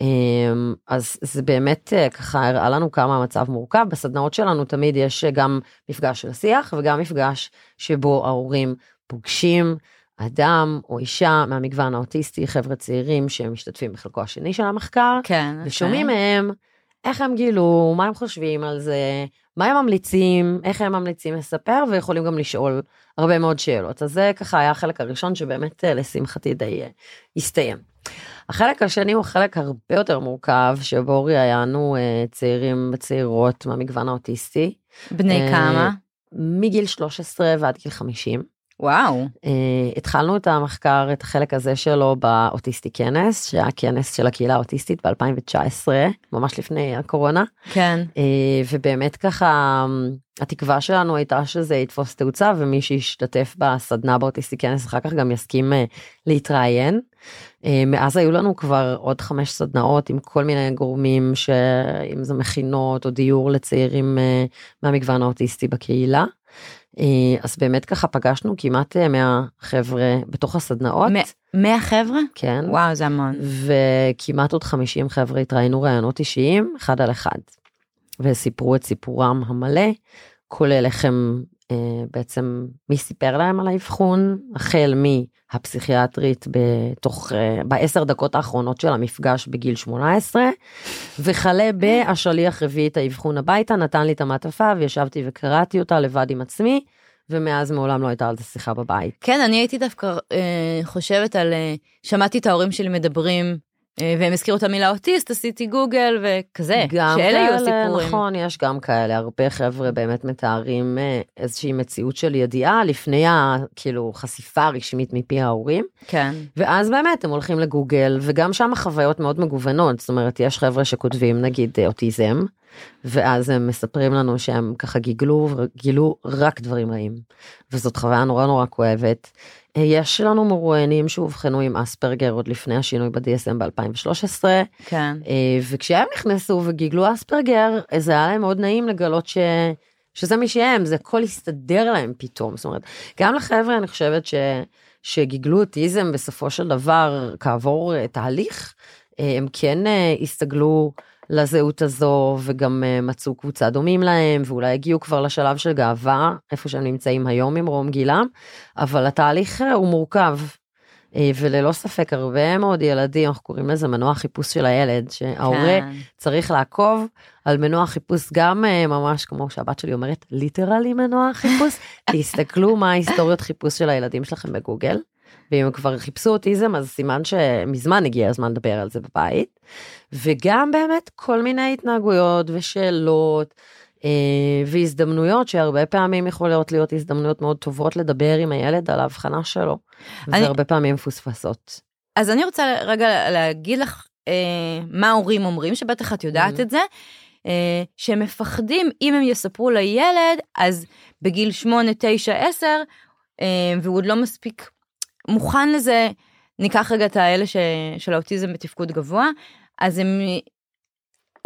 אמ, אז זה באמת אה, ככה הראה לנו כמה המצב מורכב בסדנאות שלנו תמיד יש אה, גם מפגש של שיח וגם מפגש שבו ההורים פוגשים אדם או אישה מהמגוון האוטיסטי חבר'ה צעירים שמשתתפים בחלקו השני של המחקר כן. ושומעים מהם איך הם גילו מה הם חושבים על זה מה הם ממליצים איך הם ממליצים לספר ויכולים גם לשאול הרבה מאוד שאלות אז זה ככה היה החלק הראשון שבאמת אה, לשמחתי די אה, הסתיים. החלק השני הוא חלק הרבה יותר מורכב שבו ראיינו אה, צעירים וצעירות מהמגוון האוטיסטי בני כמה? מגיל 13 ועד גיל 50. וואו. Uh, התחלנו את המחקר, את החלק הזה שלו באוטיסטי כנס, שהיה כנס של הקהילה האוטיסטית ב-2019, ממש לפני הקורונה, כן. uh, ובאמת ככה, um, התקווה שלנו הייתה שזה יתפוס תאוצה, ומי שישתתף בסדנה באוטיסטי כנס אחר כך גם יסכים uh, להתראיין. Uh, מאז היו לנו כבר עוד חמש סדנאות עם כל מיני גורמים, שאם זה מכינות או דיור לצעירים uh, מהמגוון האוטיסטי בקהילה. אה, אז באמת ככה פגשנו כמעט אה, 100 חבר'ה בתוך הסדנאות, מ- 100 חבר'ה? כן, וואו, זה המון. וכמעט עוד 50 חבר'ה התראיינו ראיונות אישיים אחד על אחד, וסיפרו את סיפורם המלא, כולל איך הם אה, בעצם מי סיפר להם על האבחון, החל מהפסיכיאטרית בתוך, אה, בעשר דקות האחרונות של המפגש בגיל 18, וכלה בהשליח הביא את האבחון הביתה, נתן לי את המעטפה וישבתי וקראתי אותה לבד עם עצמי, ומאז מעולם לא הייתה על זה שיחה בבית. כן, אני הייתי דווקא אה, חושבת על, אה, שמעתי את ההורים שלי מדברים, אה, והם הזכירו את המילה אוטיסט, עשיתי גוגל וכזה, גם שאלה היו הסיפורים. נכון, יש גם כאלה, הרבה חבר'ה באמת מתארים אה, איזושהי מציאות של ידיעה לפני ה... כאילו, חשיפה הרשמית מפי ההורים. כן, ואז באמת הם הולכים לגוגל, וגם שם החוויות מאוד מגוונות, זאת אומרת, יש חבר'ה שכותבים נגיד אה, אוטיזם, ואז הם מספרים לנו שהם ככה גיגלו, גילו רק דברים רעים. וזאת חוויה נורא נורא כואבת. אה, יש לנו מרואיינים שאובחנו עם אספרגר עוד לפני השינוי ב-DSM ב-2013, כן. אה, וכשהם נכנסו וגיגלו אספרגר, זה היה להם מאוד נעים לגלות ש... שזה מי שהם, זה הכל הסתדר להם פתאום. זאת אומרת, גם לחבר'ה אני חושבת ש... שגיגלו אוטיזם בסופו של דבר כעבור אה, תהליך, הם כן הסתגלו לזהות הזו וגם אה, מצאו קבוצה דומים להם ואולי הגיעו כבר לשלב של גאווה איפה שהם נמצאים היום עם רום גילם, אבל התהליך אה, הוא מורכב. אה, וללא ספק הרבה מאוד ילדים, אנחנו קוראים לזה מנוע חיפוש של הילד, שההורה כן. צריך לעקוב על מנוע חיפוש גם ממש כמו שהבת שלי אומרת ליטרלי מנוע חיפוש תסתכלו מה ההיסטוריות חיפוש של הילדים שלכם בגוגל ואם הם כבר חיפשו אוטיזם אז סימן שמזמן הגיע הזמן לדבר על זה בבית וגם באמת כל מיני התנהגויות ושאלות. אה, והזדמנויות שהרבה פעמים יכולות להיות הזדמנויות מאוד טובות לדבר עם הילד על ההבחנה שלו אני- והרבה פעמים מפוספסות. אז אני רוצה רגע להגיד לך אה, מה ההורים אומרים, שבטח את יודעת Mhm. את זה, אה, שהם מפחדים אם הם יספרו לילד, אז בגיל 8, 9, 10, אה, והוא עוד לא מספיק מוכן לזה, ניקח רגע את האלה ש, של האוטיזם בתפקוד גבוה, אז הם...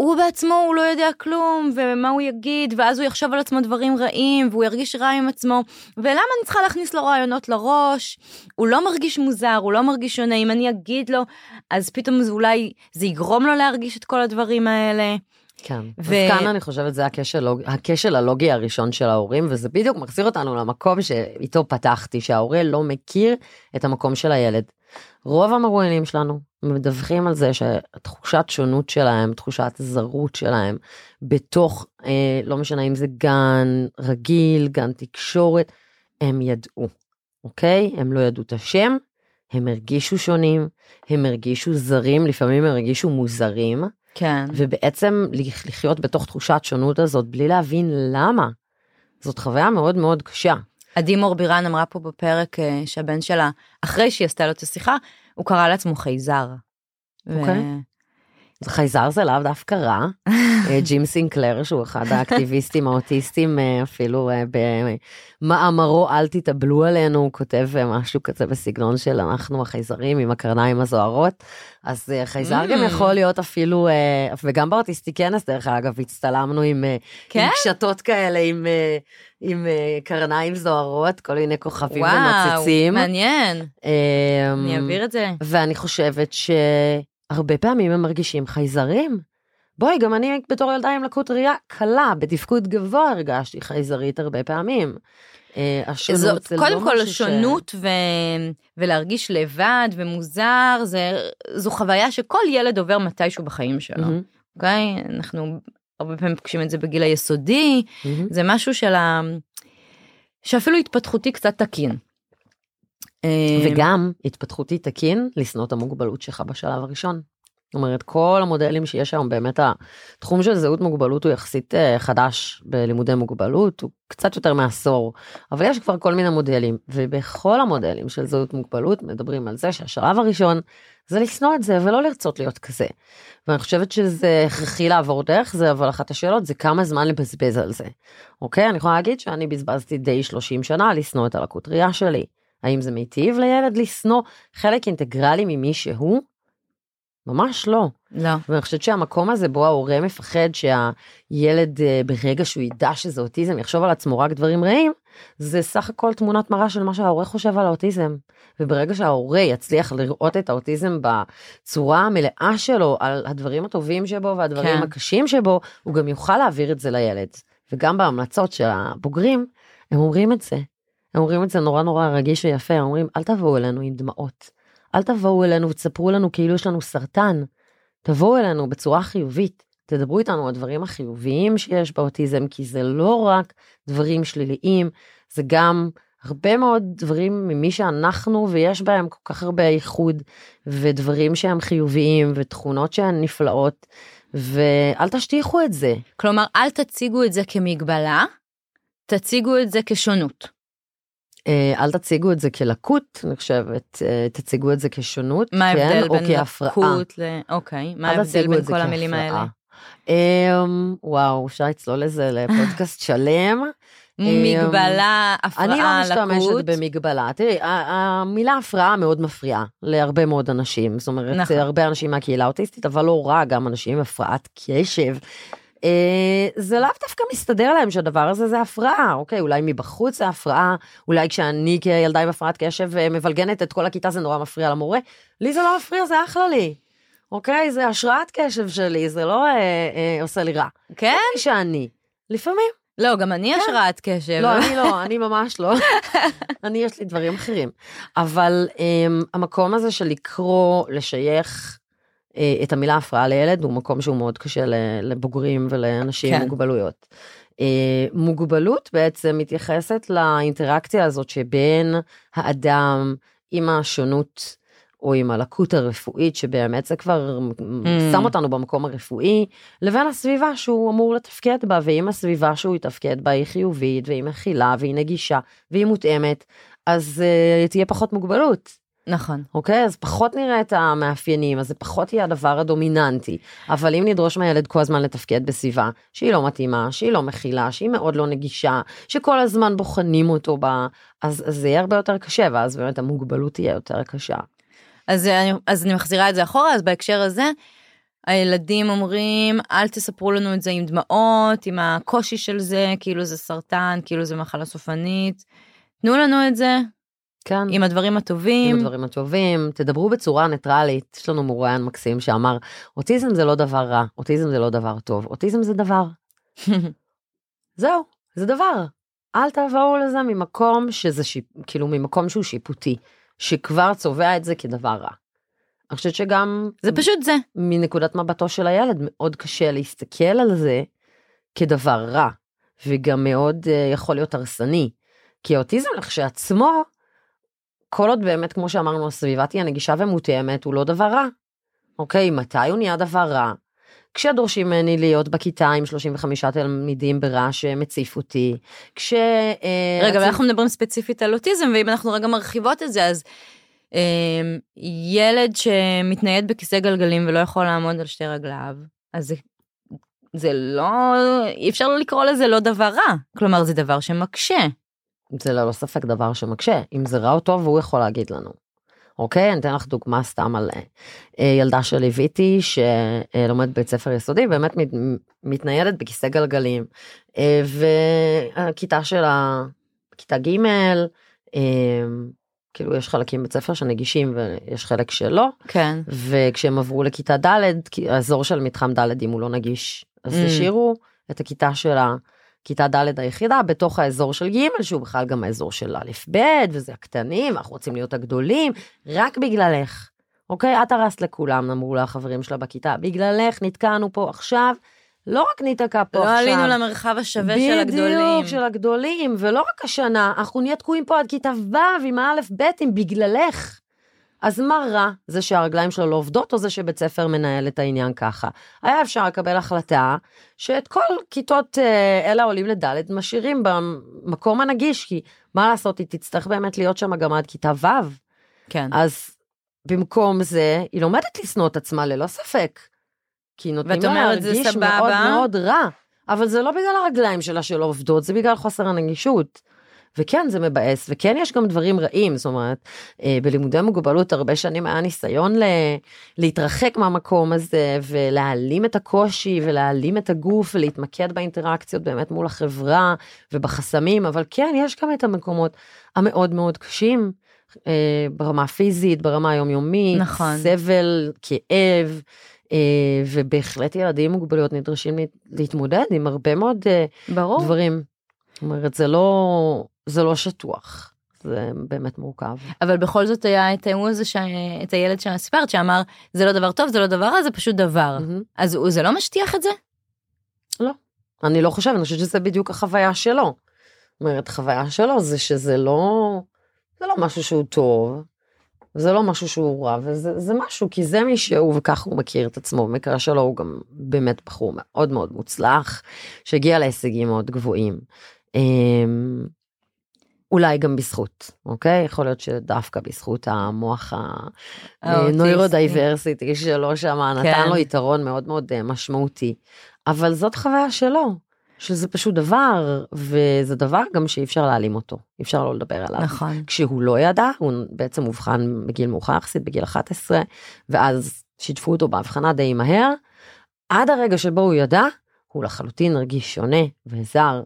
הוא בעצמו הוא לא יודע כלום ומה הוא יגיד ואז הוא יחשוב על עצמו דברים רעים והוא ירגיש רע עם עצמו. ולמה אני צריכה להכניס לו רעיונות לראש? הוא לא מרגיש מוזר הוא לא מרגיש שונה. אם אני אגיד לו אז פתאום זה אולי זה יגרום לו להרגיש את כל הדברים האלה. כן, ו-. אז כאן אני חושבת זה הכשל, הכשל הלוגי הראשון של ההורים, וזה בדיוק מחזיר אותנו למקום שאיתו פתחתי, שההורה לא מכיר את המקום של הילד. רוב המרואיינים שלנו מדווחים על זה שהתחושת שונות שלהם, תחושת זרות שלהם, בתוך, אה, לא משנה אם זה גן רגיל, גן תקשורת, הם ידעו, אוקיי? הם לא ידעו את השם, הם הרגישו שונים, הם הרגישו זרים, לפעמים הם הרגישו מוזרים. כן. ובעצם לח- לחיות בתוך תחושת שונות הזאת בלי להבין למה. זאת חוויה מאוד מאוד קשה. עדי מור בירן אמרה פה בפרק אה, שהבן שלה אחרי שהיא עשתה לו את השיחה הוא קרא לעצמו חייזר. אוקיי. אז חייזר זה לאו דווקא רע. אה, ג'ים סינקלר שהוא אחד האקטיביסטים האוטיסטים אה, אפילו אה, במאמרו אל תתאבלו עלינו הוא כותב משהו כזה בסגנון של אנחנו החייזרים עם הקרניים הזוהרות. אז חייזר גם Mm. יכול להיות אפילו וגם באוטיסטי כנס דרך אגב הצטלמנו עם כן? קשתות כאלה עם עם קרניים זוהרות כל מיני כוכבים וואו, ונוצצים. מעניין. אה, אני אעביר את זה. ואני חושבת שהרבה פעמים הם מרגישים חייזרים. בואי, גם אני בתור ילדה עם לקות ראייה קלה, בתפקוד גבוה הרגשתי חייזרית הרבה פעמים. אה, השונות זאת, זה קודם לא כל משהו ש- ו... ולהרגיש לבד ומוזר זה זו חוויה שכל ילד עובר מתישהו בחיים שלו. מהמם, אוקיי אנחנו הרבה פעמים פוגשים את זה בגיל היסודי מהמם. זה משהו של ה... שאפילו התפתחותי קצת תקין. אה, וגם התפתחותי תקין לשנוא את המוגבלות שלך בשלב הראשון. זאת אומרת כל המודלים שיש היום באמת התחום של זהות מוגבלות הוא יחסית אה, חדש בלימודי מוגבלות הוא קצת יותר מעשור אבל יש כבר כל מיני מודלים ובכל המודלים של זהות מוגבלות מדברים על זה שהשלב הראשון זה לשנוא את זה ולא לרצות להיות כזה. ואני חושבת שזה הכרחי לעבור דרך זה אבל אחת השאלות זה כמה זמן לבזבז על זה. אוקיי אני יכולה להגיד שאני בזבזתי די 30 שנה לשנוא את הלקות ראייה שלי. האם זה מיטיב לילד לשנוא חלק אינטגרלי ממי שהוא? ממש לא. לא. ואני חושבת שהמקום הזה בו ההורה מפחד שהילד אה, ברגע שהוא ידע שזה אוטיזם יחשוב על עצמו רק דברים רעים, זה סך הכל תמונת מראה של מה שההורה חושב על האוטיזם. וברגע שההורה יצליח לראות את האוטיזם בצורה המלאה שלו, על הדברים הטובים שבו והדברים כן. הקשים שבו, הוא גם יוכל להעביר את זה לילד. וגם בהמלצות של הבוגרים, הם אומרים את זה. הם אומרים את זה נורא נורא רגיש ויפה, הם אומרים אל תבואו אלינו עם דמעות. אל תבואו אלינו ותספרו לנו כאילו יש לנו סרטן. תבואו אלינו בצורה חיובית. תדברו איתנו על הדברים החיוביים שיש באוטיזם, כי זה לא רק דברים שליליים, זה גם הרבה מאוד דברים ממי שאנחנו ויש בהם כל כך הרבה איחוד ודברים שהם חיוביים ותכונות שהן נפלאות ואל תשטיחו את זה. כלומר, אל תציגו את זה כמגבלה, תציגו את זה כשונות. אה, אל תציגו את זה כלקות, אני חושבת, אה, תציגו את זה כשונות, מה כן, ההבדל או בין כהפרעה. לקות ל... אוקיי, מה ההבדל בין כל המילים. האלה? אמ, וואו, אפשר לצלול לזה לפודקאסט שלם. מגבלה, אני לא הפרעה, משתמשת לקות. במגבלה. תראי, המילה הפרעה מאוד מפריעה להרבה מאוד אנשים. זאת אומרת, נכון. הרבה אנשים מהקהילה האוטיסטית, אבל לא רק, גם אנשים עם הפרעת קשב. אה, זה לאו דווקא מסתדר להם שהדבר הזה זה הפרעה, אוקיי? אולי מבחוץ זה הפרעה, אולי כשאני כילדה עם הפרעת קשב אה, מבלגנת את כל הכיתה זה נורא מפריע למורה. לי זה לא מפריע, זה אחלה לי. אוקיי? זה השראת קשב שלי, זה לא אה, אה, עושה לי רע. כן? שאני. לפעמים. לא, גם אני כן. השראת קשב. לא, אני לא, אני ממש לא. אני, יש לי דברים אחרים. אבל um, המקום הזה של לקרוא, לשייך את המילה הפרעה לילד, הוא מקום שהוא מאוד קשה לבוגרים ולאנשים עם כן. מוגבלויות. Uh, מוגבלות בעצם מתייחסת לאינטראקציה הזאת שבין האדם עם השונות. או עם הלקות הרפואית שבאמת זה כבר Mm. שם אותנו במקום הרפואי, לבין הסביבה שהוא אמור לתפקד בה, ואם הסביבה שהוא יתפקד בה היא חיובית, והיא מכילה, והיא נגישה, והיא מותאמת, אז uh, תהיה פחות מוגבלות, נכון. אוקיי? אז פחות נראה את המאפיינים, אז זה פחות יהיה הדבר הדומיננטי. אבל אם נדרוש מהילד כל הזמן לתפקד בסביבה שהיא לא מתאימה, שהיא לא מכילה, שהיא מאוד לא נגישה, שכל הזמן בוחנים אותו בה, אז, אז זה יהיה הרבה יותר קשה, ואז באמת המוגבלות תהיה יותר קשה. אז אני, אז אני מחזירה את זה אחורה, אז בהקשר הזה, הילדים אומרים, אל תספרו לנו את זה עם דמעות, עם הקושי של זה, כאילו זה סרטן, כאילו זה מחלה סופנית. תנו לנו את זה כן. עם הדברים הטובים. עם הדברים הטובים, תדברו בצורה ניטרלית. יש לנו מרואיין מקסים שאמר, אוטיזם זה לא דבר רע, אוטיזם זה לא דבר טוב, אוטיזם זה דבר. זהו, זה דבר. אל תבואו לזה ממקום שזה שיפ... כאילו ממקום שהוא שיפוטי, שכבר צובע את זה כדבר רע. אני חושבת שגם זה פשוט זה. מנקודת מבטו של הילד מאוד קשה להסתכל על זה כדבר רע, וגם מאוד uh, יכול להיות הרסני. כי האוטיזם לכשעצמו, כל עוד באמת, כמו שאמרנו, הסביבה תהיה נגישה ומותאמת, הוא לא דבר רע. אוקיי, מתי הוא נהיה דבר רע? כשדורשים ממני להיות בכיתה עם 35 תלמידים ברעש שמציף אותי, כש... אה, רגע, אבל אנחנו מדברים ספציפית על אוטיזם, ואם אנחנו רגע מרחיבות את זה, אז אה, ילד שמתנייד בכיסא גלגלים ולא יכול לעמוד על שתי רגליו, אז זה, זה לא, אי אפשר לקרוא לזה לא דבר רע. כלומר, זה דבר שמקשה. זה ללא ספק דבר שמקשה, אם זה רע או טוב הוא יכול להגיד לנו. אוקיי, אני אתן לך דוגמה סתם על אה, ילדה שליוויתי שלומדת בית ספר יסודי, באמת מת, מתניידת בכיסא גלגלים, אה, והכיתה שלה, כיתה ג', אה, כאילו יש חלקים בית ספר שנגישים ויש חלק שלא, כן. וכשהם עברו לכיתה ד', האזור של מתחם ד' אם הוא לא נגיש, אז Mm. השאירו את הכיתה שלה, כיתה ד' היחידה, בתוך האזור של ג', שהוא בכלל גם האזור של א' ב', וזה הקטנים, אנחנו רוצים להיות הגדולים, רק בגללך. אוקיי? את הרסת לכולם, אמרו לה החברים שלה בכיתה, בגללך נתקענו פה עכשיו, לא רק ניתקע פה לא עכשיו. עלינו למרחב השווה של הגדולים. בדיוק, של הגדולים, ולא רק השנה, אנחנו נהיה תקועים פה עד כיתה ו' עם האלף ביתים בגללך. אז מה רע? זה שהרגליים שלו לא עובדות, או זה שבית ספר מנהל את העניין ככה? היה אפשר לקבל החלטה שאת כל כיתות אה, אלה עולים לד' משאירים במקום הנגיש, כי מה לעשות, היא תצטרך באמת להיות שם גם עד כיתה ו'. כן. אז במקום זה, היא לומדת לשנוא את עצמה ללא ספק. כי נותנים לה להרגיש? מאוד מאוד רע. אבל זה לא בגלל הרגליים שלה שלא עובדות, זה בגלל חוסר הנגישות. וכן, זה מבאס, וכן יש גם דברים רעים, זאת אומרת, אה, בלימודי מוגבלות הרבה שנים היה ניסיון ל- להתרחק מהמקום הזה, ולהעלים את הקושי, ולהעלים את הגוף, ולהתמקד באינטראקציות באמת מול החברה, ובחסמים, אבל כן, יש גם את המקומות המאוד מאוד קשים, אה, ברמה הפיזית, ברמה היומיומית, נכון. סבל, כאב. אה, ובהחלט ילדים עם מוגבלויות נדרשים להת- להתמודד עם הרבה מאוד ברור. דברים. זאת אומרת, זה לא, זה לא שטוח, זה באמת מורכב. אבל בכל זאת היה את ההוא הזה, ש... את הילד שסיפרת, שאמר, זה לא דבר טוב, זה לא דבר רע, זה פשוט דבר. מהמם. אז הוא- זה לא משטיח את זה? אני לא חושבת, אני חושבת שזה בדיוק החוויה שלו. זאת אומרת, חוויה שלו זה שזה לא, זה לא משהו שהוא טוב, זה לא משהו שהוא רע, וזה זה משהו, כי זה מי שהוא, וככה הוא מכיר את עצמו. במקרה שלו הוא גם באמת בחור מאוד מאוד מוצלח, שהגיע להישגים מאוד גבוהים. אולי גם בזכות, אוקיי? יכול להיות שדווקא בזכות המוח. ה neurodiversity שלו שם, נתן כן. לו יתרון מאוד מאוד אה, משמעותי. אבל זאת חוויה שלו, שזה פשוט דבר, וזה דבר גם שאי אפשר להעלים אותו, אי אפשר לא לדבר עליו. נכון. כשהוא לא ידע, הוא בעצם אובחן בגיל מאוחר יחסית, בגיל 11, ואז שיתפו אותו בהבחנה די מהר. עד הרגע שבו הוא ידע, הוא לחלוטין הרגיש שונה וזר,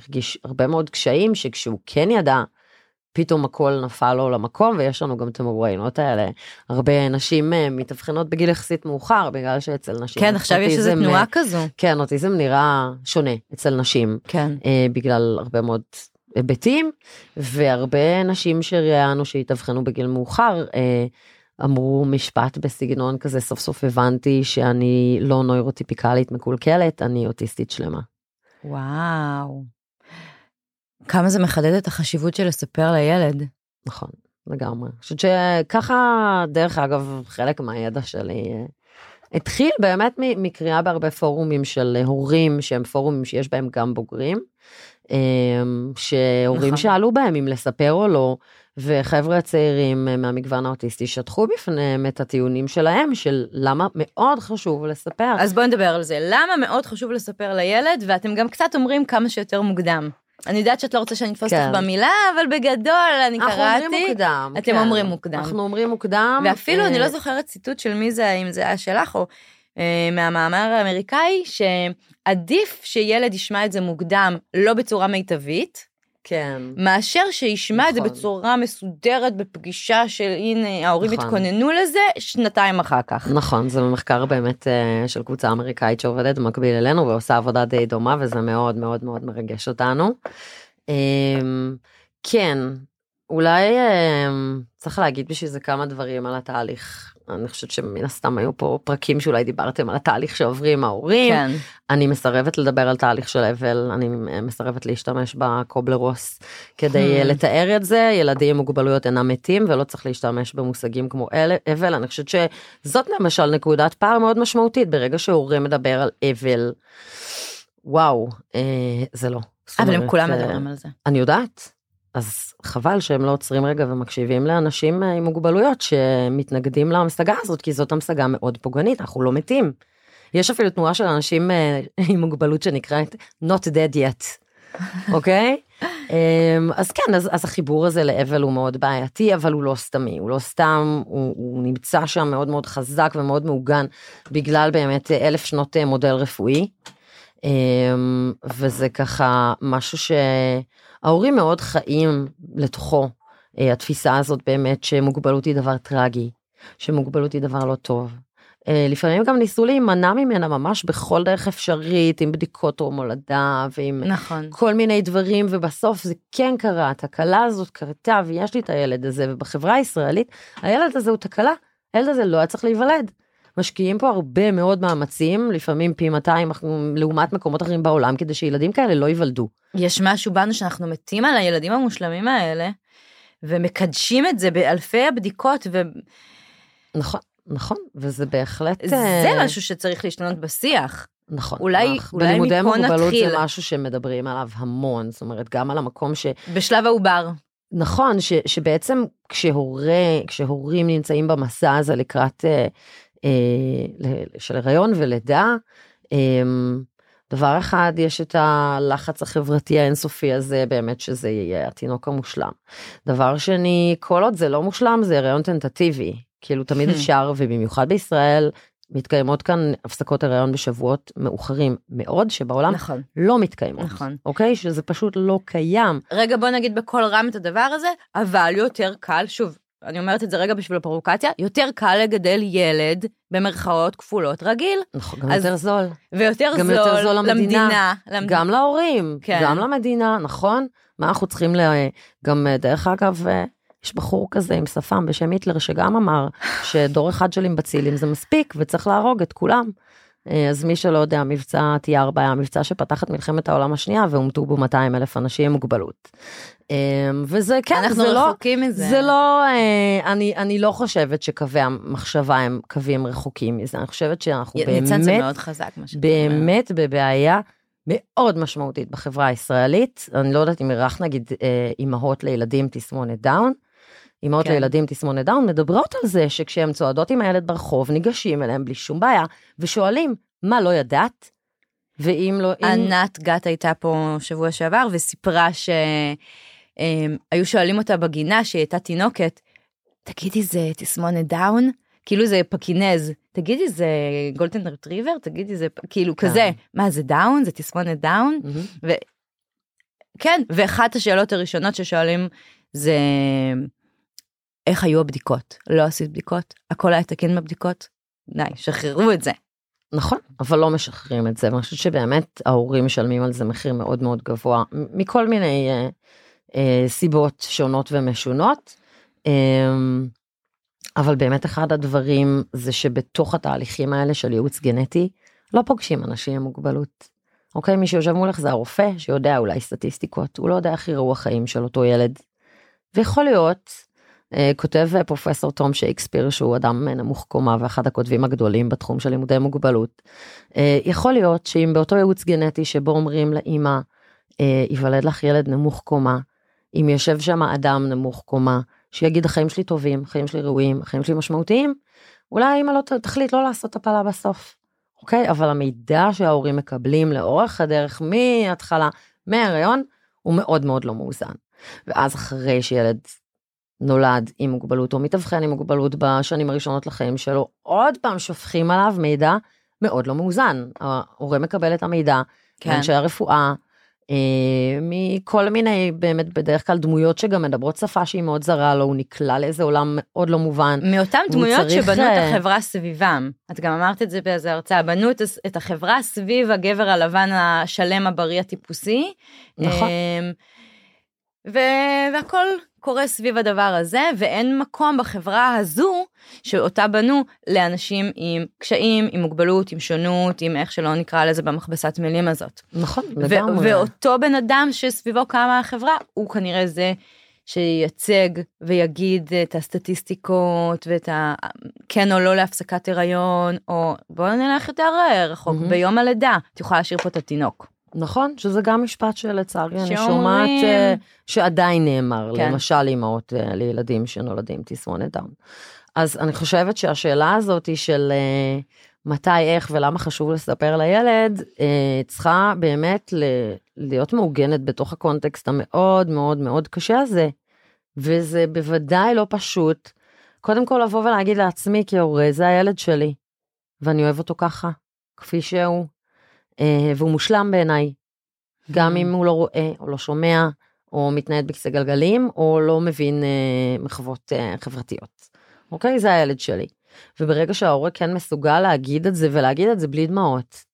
והרגיש הרבה מאוד קשיים שכשהוא כן ידע, פתאום הכל נפל לו למקום, ויש לנו גם את המרואיינות האלה. הרבה נשים אה, מתאבחנות בגיל יחסית מאוחר, בגלל שאצל נשים... כן, עכשיו יש איזו אוטיזם, תנועה אה, כזו. כן, אוטיזם נראה שונה אצל נשים. כן. אה, בגלל הרבה מאוד היבטים, והרבה נשים שראיינו שהתאבחנו בגיל מאוחר, אה, אמרו משפט בסגנון כזה, סוף סוף הבנתי שאני לא נוירוטיפיקלית מקולקלת, אני אוטיסטית שלמה. וואו. כמה זה מחדד את החשיבות של לספר לילד. נכון, לגמרי. אני חושבת שככה, דרך אגב, חלק מהידע שלי אה, התחיל באמת מקריאה בהרבה פורומים של הורים, שהם פורומים שיש בהם גם בוגרים, אה, שהורים נכון. שאלו בהם אם לספר או לא, וחבר'ה צעירים אה, מהמגוון האוטיסטי שטחו בפניהם את הטיעונים שלהם, של למה מאוד חשוב לספר. אז בואי נדבר על זה. למה מאוד חשוב לספר לילד, ואתם גם קצת אומרים כמה שיותר מוקדם. אני יודעת שאת לא רוצה שאני אתפוס כן. אותך במילה, אבל בגדול, אני אנחנו קראתי. אומרים מוקדם. אתם כן. אומרים מוקדם. אנחנו אומרים מוקדם. ואפילו, אה, אני לא זוכרת ציטוט של מי זה, אם זה היה שלך, או אה, מהמאמר האמריקאי, שעדיף שילד ישמע את זה מוקדם, לא בצורה מיטבית, כן. מאשר שישמע את זה נכון. בצורה מסודרת בפגישה של הנה ההורים נכון. התכוננו לזה שנתיים אחר כך. נכון, זה מחקר באמת אה, של קבוצה אמריקאית שעובדת במקביל אלינו ועושה עבודה די דומה וזה מאוד מאוד מאוד מרגש אותנו. אמ, כן, אולי אמ, צריך להגיד בשביל זה כמה דברים על התהליך. אני חושבת שמן הסתם היו פה פרקים שאולי דיברתם על התהליך שעוברים ההורים. כן. אני מסרבת לדבר על תהליך של אבל, אני מסרבת להשתמש בקובלרוס כדי Hmm. hmm. לתאר את זה, ילדים עם מוגבלויות אינם מתים ולא צריך להשתמש במושגים כמו אל- אבל, אני חושבת שזאת למשל נקודת פער מאוד משמעותית ברגע שהורה מדבר על אבל. וואו, אה, זה לא. אבל הם כולם אה, מדברים על זה. אני יודעת. אז חבל שהם לא עוצרים רגע ומקשיבים לאנשים אה, עם מוגבלויות שמתנגדים להמשגה הזאת, כי זאת המשגה מאוד פוגענית, אנחנו לא מתים. יש אפילו תנועה של אנשים אה, עם מוגבלות שנקראת Not Dead Yet, אוקיי? אמ, אז כן, אז, אז החיבור הזה לאבל הוא מאוד בעייתי, אבל הוא לא סתמי, הוא לא סתם, הוא, הוא נמצא שם מאוד מאוד חזק ומאוד מעוגן, בגלל באמת אלף שנות אה, מודל רפואי. אמ, וזה ככה משהו שההורים מאוד חיים לתוכו, אה, התפיסה הזאת באמת שמוגבלות היא דבר טרגי, שמוגבלות היא דבר לא טוב. אה, לפעמים גם ניסו להימנע ממנה ממש בכל דרך אפשרית, עם בדיקות טרום הולדה ועם נכון. כל מיני דברים, ובסוף זה כן קרה, התקלה הזאת קרתה, ויש לי את הילד הזה, ובחברה הישראלית, הילד הזה הוא תקלה, הילד הזה לא היה צריך להיוולד. משקיעים פה הרבה מאוד מאמצים, לפעמים פי 200 לעומת מקומות אחרים בעולם, כדי שילדים כאלה לא ייוולדו. יש משהו בנו שאנחנו מתים על הילדים המושלמים האלה, ומקדשים את זה באלפי הבדיקות, וזה נכון, נכון, וזה בהחלט... אה, משהו שצריך להשתנות בשיח. נכון. אולי- אך אולי בלימודי מפה מוגבלות נתחיל. זה משהו שמדברים עליו המון, זאת אומרת, גם על המקום ש... בשלב העובר. נכון, ש, שבעצם כשהורה, כשהורים נמצאים במסע הזה לקראת ל- של הריון ולידה, אה, דבר אחד, יש את הלחץ החברתי האינסופי הזה, באמת שזה יהיה התינוק המושלם. דבר שני, כל עוד זה לא מושלם, זה הריון טנטטיבי. כאילו תמיד Hmm. אפשר, ובמיוחד בישראל, מתקיימות כאן הפסקות הריון בשבועות מאוחרים מאוד, שבעולם נכון, לא מתקיימות. נכון. אוקיי? שזה פשוט לא קיים. רגע בוא נגיד בקול רם את הדבר הזה, אבל יותר קל, שוב, אני אומרת את זה רגע בשביל הפרובוקציה, יותר קל לגדל ילד במרכאות כפולות רגיל, נכון, גם אז יותר זול. ויותר גם זול, יותר זול למדינה. למדינה, למד- גם להורים, כן. גם למדינה, נכון? מה אנחנו צריכים ל... גם אה, דרך אגב, אה, יש בחור כזה עם שפם בשם היטלר שגם אמר שדור אחד של אימבצילים זה מספיק וצריך להרוג את כולם. אה, אז מי שלא יודע, מבצע T4 היה מבצע שפתח את מלחמת העולם השנייה והומתו בו 200 אלף אנשים עם מוגבלות. אה, וזה כן, אנחנו זה לא, רחוקים מזה. זה לא, אה, אני, אני לא חושבת שקווי המחשבה הם קווים רחוקים מזה, אני חושבת שאנחנו ניצן זה באמת, מאוד חזק מה שאתה אומר. באמת בבעיה מאוד משמעותית בחברה הישראלית. אני לא יודעת אם אירחת נגיד אימהות לילדים תסמונת דאון. אימהות כן. לילדים תסמונת דאון מדברות על זה שכשהן צועדות עם הילד ברחוב ניגשים אליהם בלי שום בעיה ושואלים מה לא ידעת? ואם לא, אם... ענת גת הייתה פה שבוע שעבר וסיפרה שהיו שואלים אותה בגינה שהיא הייתה תינוקת, תגידי זה תסמונת דאון? כאילו זה פקינז, תגידי זה גולדן רטריבר? תגידי זה כאילו כן. כזה, מה זה דאון? זה תסמונת דאון? מהמם. כן, ואחת השאלות הראשונות ששואלים זה איך היו הבדיקות? לא עשית בדיקות? הכל היה תקין בבדיקות? די, שחררו את זה. נכון, אבל לא משחררים את זה, ואני חושבת שבאמת ההורים משלמים על זה מחיר מאוד מאוד גבוה, מכל מיני אה, אה, סיבות שונות ומשונות. אה, אבל באמת אחד הדברים זה שבתוך התהליכים האלה של ייעוץ גנטי, לא פוגשים אנשים עם מוגבלות. אוקיי, מי שיושב מולך זה הרופא, שיודע אולי סטטיסטיקות, הוא לא יודע איך יראו החיים של אותו ילד. ויכול להיות, כותב אה, פרופסור תום שייקספיר, שהוא אדם אה, נמוך קומה ואחד הכותבים הגדולים בתחום של לימודי מוגבלות, אה, יכול להיות שאם באותו ייעוץ גנטי שבו אומרים לאימא, אה, ייוולד לך ילד נמוך קומה, אם יושב שם אדם נמוך קומה, שיגיד החיים שלי טובים, החיים שלי ראויים, החיים שלי משמעותיים, אולי האמא לא תחליט לא לעשות הפלה בסוף. אוקיי? אבל המידע שההורים מקבלים לאורך הדרך מההתחלה, מההריון, הוא מאוד מאוד לא מאוזן. ואז אחרי שילד נולד עם מוגבלות או מתאבחן עם מוגבלות בשנים הראשונות לחיים שלו, עוד פעם שופכים עליו מידע מאוד לא מאוזן. ההורה מקבל את המידע כן. מאנשי הרפואה, אה, מכל מיני באמת בדרך כלל דמויות שגם מדברות שפה שהיא מאוד זרה לו, הוא נקלע לאיזה עולם מאוד לא מובן. מאותן דמויות צריך, שבנו אה, את החברה סביבם. את גם אמרת את זה באיזה הרצאה, בנו את, את החברה סביב הגבר הלבן השלם הבריא הטיפוסי. נכון. ו- והכל קורה סביב הדבר הזה, ואין מקום בחברה הזו שאותה בנו לאנשים עם קשיים, עם מוגבלות, עם שונות, עם איך שלא נקרא לזה במכבסת מילים הזאת. נכון, ו- לגמרי. ואותו בן אדם שסביבו קמה החברה, הוא כנראה זה שייצג ויגיד את הסטטיסטיקות ואת ה... כן או לא להפסקת הריון, או בואו נלך יותר רחוק, מהמם. ביום הלידה, את יכולה להשאיר פה את התינוק. נכון, שזה גם משפט שלצערי אני שומעת אה, שעדיין נאמר, כן. למשל אימהות אה, לילדים שנולדים תסמונת דאון. אז אני חושבת שהשאלה הזאת היא של אה, מתי, איך ולמה חשוב לספר לילד, אה, צריכה באמת ל- להיות מעוגנת בתוך הקונטקסט המאוד מאוד מאוד קשה הזה. וזה בוודאי לא פשוט. קודם כל לבוא ולהגיד לעצמי כהורה, זה הילד שלי, ואני אוהב אותו ככה, כפי שהוא, והוא מושלם בעיניי. גם אם הוא לא רואה, או לא שומע, או מתנייד בכיסא גלגלים, או לא מבין אה, מחוות אה, חברתיות. אוקיי? זה הילד שלי. וברגע שההורה כן מסוגל להגיד את זה, ולהגיד את זה בלי דמעות,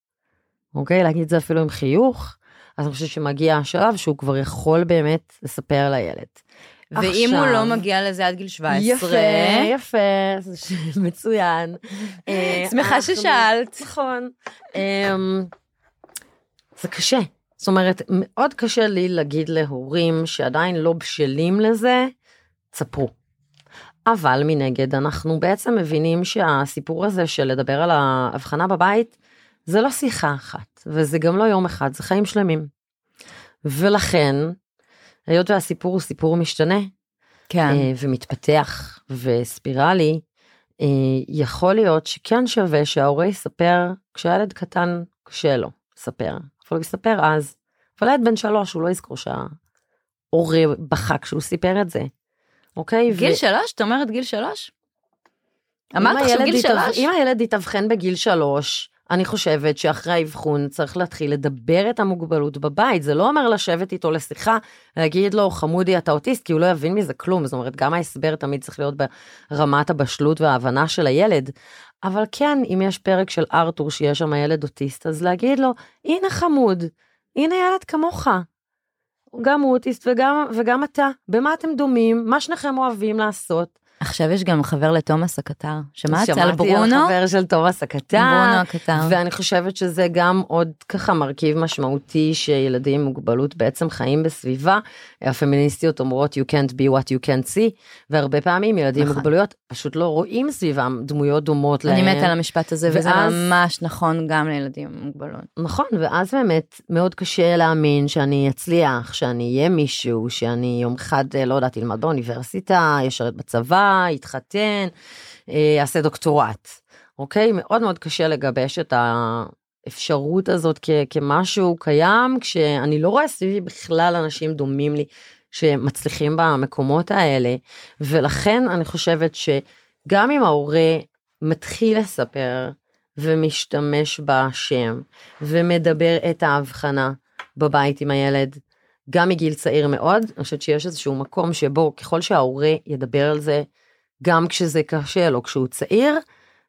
אוקיי? להגיד את זה אפילו עם חיוך, אז אני חושבת שמגיע השלב שהוא כבר יכול באמת לספר לילד. ואם הוא לא מגיע לזה עד גיל 17, יפה, יפה, מצוין. אה, שמחה ששאלת. נכון. זה קשה. זאת אומרת, מאוד קשה לי להגיד להורים שעדיין לא בשלים לזה, תספרו. אבל מנגד, אנחנו בעצם מבינים שהסיפור הזה של לדבר על ההבחנה בבית, זה לא שיחה אחת, וזה גם לא יום אחד, זה חיים שלמים. ולכן, היות והסיפור הוא סיפור משתנה, כן. אה, ומתפתח וספירלי, אה, יכול להיות שכן שווה שההורה יספר כשהילד קטן קשה לו לספר, אבל הוא יספר אז. אבל ילד בן שלוש הוא לא יזכור שההורה בכה כשהוא סיפר את זה. אוקיי? גיל ו- שלוש? את אומרת גיל שלוש? אמרת עכשיו גיל שלוש? אם הילד יתאבחן בגיל שלוש, אני חושבת שאחרי האבחון צריך להתחיל לדבר את המוגבלות בבית. זה לא אומר לשבת איתו לשיחה, להגיד לו, חמודי, אתה אוטיסט, כי הוא לא יבין מזה כלום. זאת אומרת, גם ההסבר תמיד צריך להיות ברמת הבשלות וההבנה של הילד. אבל כן, אם יש פרק של ארתור שיש שם ילד אוטיסט, אז להגיד לו, הנה חמוד, הנה ילד כמוך. גם הוא אוטיסט וגם, וגם אתה, במה אתם דומים, מה שניכם אוהבים לעשות. עכשיו יש גם חבר לתומאס הקטר. שמעת על ברונו? שמעתי על חבר של תומאס הקטר. ברונו הקטר. ואני חושבת שזה גם עוד ככה מרכיב משמעותי שילדים עם מוגבלות בעצם חיים בסביבה. הפמיניסטיות אומרות you can't be what you can't see, והרבה פעמים ילדים עם נכון. מוגבלויות פשוט לא רואים סביבם דמויות דומות להם. אני מתה על המשפט הזה, וזה ואז- ממש נכון גם לילדים עם מוגבלות. נכון, ואז באמת מאוד קשה להאמין שאני אצליח, שאני אהיה מישהו, שאני יום אחד, אה, לא יודעת, ילמד באוניברסיטה, ישרת בצבא, יתחתן, אה, יעשה דוקטורט, אוקיי? מאוד מאוד קשה לגבש את האפשרות הזאת כ- כמשהו קיים, כשאני לא רואה סביבי בכלל אנשים דומים לי שמצליחים במקומות האלה, ולכן אני חושבת שגם אם ההורה מתחיל לספר, ומשתמש בשם ומדבר את ההבחנה בבית עם הילד, גם מגיל צעיר מאוד, אני חושבת שיש איזשהו מקום שבו ככל שההורה ידבר על זה, גם כשזה קשה לו, כשהוא צעיר,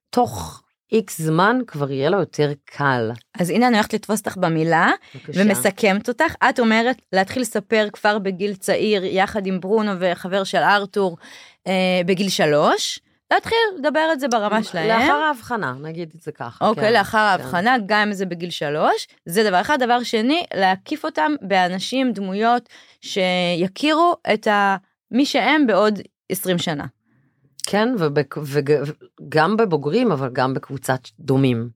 תוך איקס זמן כבר יהיה לו יותר קל. אז הנה אני הולכת לתפוס אותך במילה, בבקשה. ומסכמת אותך. את אומרת להתחיל לספר כבר בגיל צעיר, יחד עם ברונו וחבר של ארתור, אה, בגיל שלוש. להתחיל לדבר את זה ברמה שלהם. לאחר ההבחנה, נגיד את זה ככה. אוקיי, כן, לאחר כן. ההבחנה, גם אם זה בגיל שלוש, זה דבר אחד. דבר שני, להקיף אותם באנשים, דמויות, שיכירו את ה... מי שהם בעוד 20 שנה. כן, וגם בבוגרים, אבל גם בקבוצת דומים.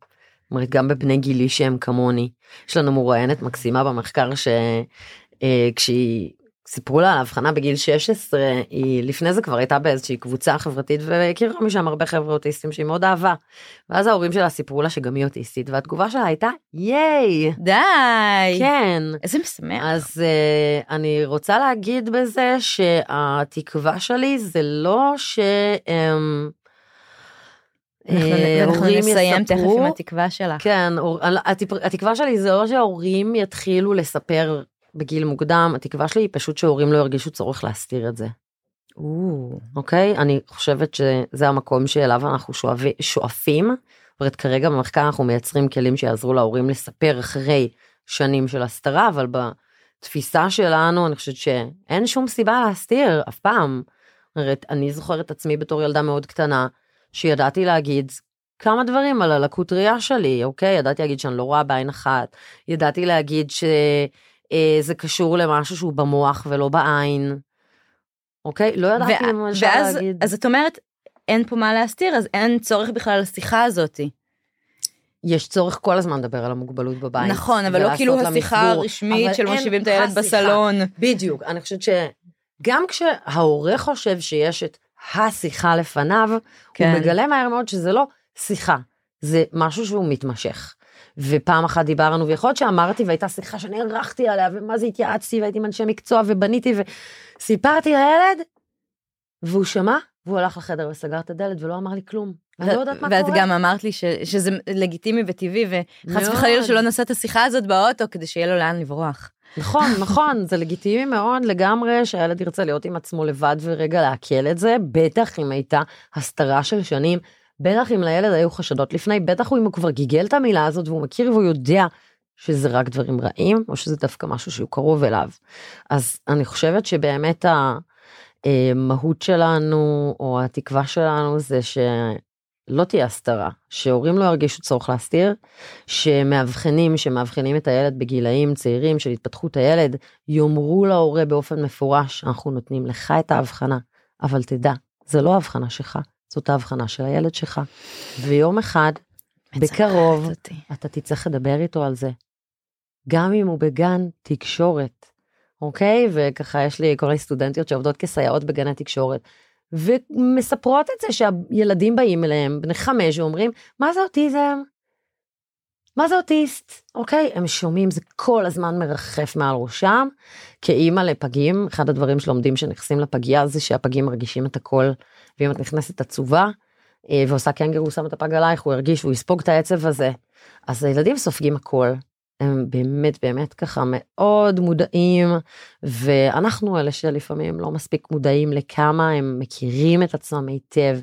זאת אומרת, גם בבני גילי שהם כמוני. יש לנו מרואיינת מקסימה במחקר שכשהיא, סיפרו לה על ההבחנה בגיל 16, היא לפני זה כבר הייתה באיזושהי קבוצה חברתית והכירה משם הרבה חבר'ה אוטיסטים שהיא מאוד אהבה. ואז ההורים שלה סיפרו לה שגם היא אוטיסטית, והתגובה שלה הייתה, ייי! די! כן. איזה משמח. אז uh, אני רוצה להגיד בזה שהתקווה שלי זה לא ש... Um, אנחנו, ואנחנו נסיים תכף עם התקווה שלך. כן, התקווה שלי זה לא שההורים יתחילו לספר בגיל מוקדם, התקווה שלי היא פשוט שההורים לא ירגישו צורך להסתיר את זה, או, אוקיי? אני חושבת שזה המקום שאליו אנחנו שואבי, שואפים. זאת אומרת, כרגע במחקר אנחנו מייצרים כלים שיעזרו להורים לספר אחרי שנים של הסתרה, אבל בתפיסה שלנו אני חושבת שאין שום סיבה להסתיר אף פעם. אומרת, אני זוכרת את עצמי בתור ילדה מאוד קטנה, שידעתי להגיד כמה דברים על הלקות ראייה שלי, אוקיי? ידעתי להגיד שאני לא רואה בעין אחת, ידעתי להגיד שזה קשור למשהו שהוא במוח ולא בעין, אוקיי? לא ידעתי למשל ואז, להגיד... אז את אומרת, אין פה מה להסתיר, אז אין צורך בכלל לשיחה הזאתי. יש צורך כל הזמן לדבר על המוגבלות בבית. נכון, אבל לא כאילו השיחה. הרשמית של מושיבים את הילד השיחה. בסלון. בדיוק, אני חושבת שגם כשההורה חושב שיש את השיחה לפניו, כן. הוא מגלה מהר מאוד שזה לא שיחה, זה משהו שהוא מתמשך. ופעם אחת דיברנו, ויכול להיות שאמרתי והייתה שיחה שנערכתי עליה, ומה זה התייעצתי, והייתי עם אנשי מקצוע, ובניתי, וסיפרתי לילד, והוא שמע, והוא הלך לחדר וסגר את הדלת ולא אמר לי כלום. אני לא יודעת מה ואת קורה. גם אמרת לי ש- שזה לגיטימי וטבעי, וחס. וחלילה שלא נעשה את השיחה הזאת באוטו, כדי שיהיה לו לאן לברוח. נכון, נכון, זה לגיטימי מאוד לגמרי שהילד ירצה להיות עם עצמו לבד ורגע לעכל את זה, בטח אם הייתה הסתרה של שנים, בטח אם לילד היו חשדות לפני, בטח אם הוא כבר גיגל את המילה הזאת והוא מכיר והוא יודע שזה רק דברים רעים, או שזה דווקא משהו שהוא קרוב אליו. אז אני חושבת שבאמת המהות שלנו, או התקווה שלנו, זה שלא תהיה הסתרה, שהורים לא ירגישו צורך להסתיר, שמאבחנים, שמאבחנים את הילד בגילאים צעירים של התפתחות הילד, יאמרו להורה באופן מפורש, אנחנו נותנים לך את ההבחנה, אבל תדע, זה לא ההבחנה שלך, זאת ההבחנה של הילד שלך. ויום אחד, בקרוב, אותי. אתה תצטרך לדבר איתו על זה. גם אם הוא בגן תקשורת, אוקיי? וככה יש לי כל מיני סטודנטיות שעובדות כסייעות בגני תקשורת, ומספרות את זה שהילדים באים אליהם, בני חמש, ואומרים, מה זה אוטיזם? מה זה אוטיסט? אוקיי? הם שומעים, זה כל הזמן מרחף מעל ראשם. כאימא לפגים, אחד הדברים שלומדים שנכנסים לפגייה זה שהפגים מרגישים את הכל, ואם את נכנסת עצובה, אה, ועושה קנגרו, שם את הפג עלייך, הוא ירגיש והוא יספוג את העצב הזה. אז הילדים סופגים הכל. הם באמת באמת ככה מאוד מודעים, ואנחנו אלה שלפעמים לא מספיק מודעים לכמה הם מכירים את עצמם היטב,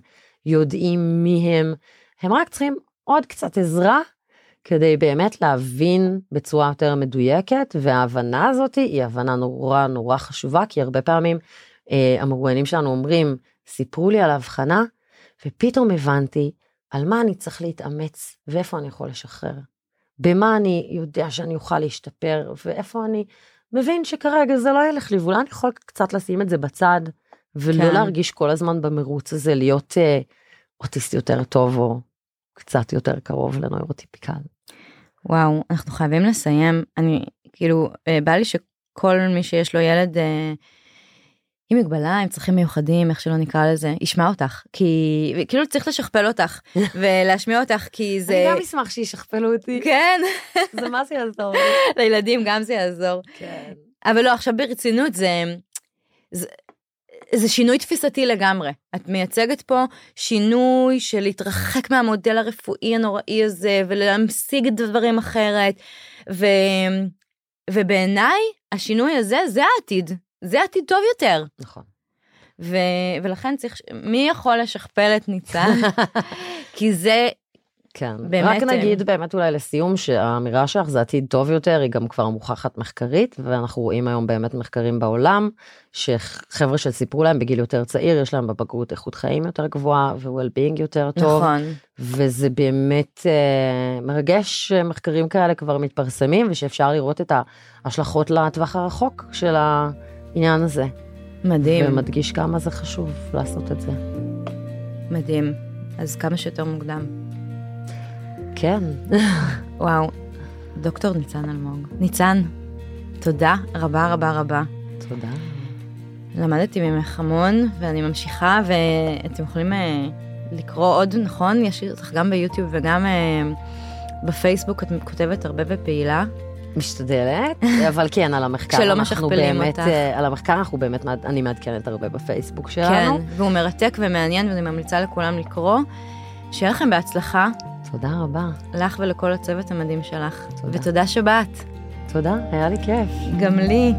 יודעים מי הם, הם רק צריכים עוד קצת עזרה כדי באמת להבין בצורה יותר מדויקת, וההבנה הזאת היא הבנה נורא נורא חשובה, כי הרבה פעמים אה, המרואיינים שלנו אומרים, סיפרו לי על ההבחנה, ופתאום הבנתי על מה אני צריך להתאמץ ואיפה אני יכול לשחרר. במה אני יודע שאני אוכל להשתפר, ואיפה אני מבין שכרגע זה לא ילך לי, ואולי אני יכול קצת לשים את זה בצד, ולא כן. להרגיש כל הזמן במרוץ הזה, להיות אה, אוטיסט יותר טוב, או קצת יותר קרוב לנוירוטיפיקל. וואו, אנחנו חייבים לסיים. אני, כאילו, אה, בא לי שכל מי שיש לו ילד אה, עם מגבלה, עם צרכים מיוחדים, איך שלא נקרא לזה, ישמע אותך. כי, כאילו צריך לשכפל אותך, ולהשמיע אותך, כי זה... אני גם אשמח שישכפלו אותי, כן, זה מה זה יעזור לי. לילדים גם זה יעזור. כן. אבל לא, עכשיו ברצינות, זה, זה, שינוי תפיסתי לגמרי. את מייצגת פה שינוי של להתרחק מהמודל הרפואי הנוראי הזה, ולהמשיג דברים אחרת. ו, ובעיניי, השינוי הזה, זה העתיד. זה עתיד טוב יותר. נכון. ו, ולכן צריך, מי יכול לשכפל את ניצן? כי זה, כן, באמת, רק נגיד אה, באמת אולי לסיום שהאמירה שלך זה עתיד טוב יותר היא גם כבר מוכחת מחקרית ואנחנו רואים היום באמת מחקרים בעולם שחבר'ה שסיפרו להם בגיל יותר צעיר יש להם בבגרות איכות חיים יותר גבוהה ו-well-being יותר טוב נכון. וזה באמת אה, מרגש שמחקרים כאלה כבר מתפרסמים ושאפשר לראות את ההשלכות לטווח הרחוק של העניין הזה מדהים, ומדגיש כמה זה חשוב לעשות את זה. מדהים. אז כמה שיותר מוקדם. כן. וואו, דוקטור ניצן אלמוג. ניצן, תודה רבה רבה רבה. תודה. למדתי ממך המון, ואני ממשיכה, ואתם יכולים אה, לקרוא עוד, נכון? יש אותך גם ביוטיוב וגם אה, בפייסבוק, את כותבת הרבה ופעילה. משתדלת, אבל כן, על המחקר אנחנו משכפלים באמת, אותך. אה, על המחקר אנחנו באמת, אני מעדכנת הרבה בפייסבוק כן, שלנו. והוא מרתק ומעניין, ואני ממליצה לכולם לקרוא. שיהיה לכם בהצלחה, תודה רבה. לך ולכל הצוות המדהים שלך. תודה. ותודה שבאת. תודה, היה לי כיף. גם לי.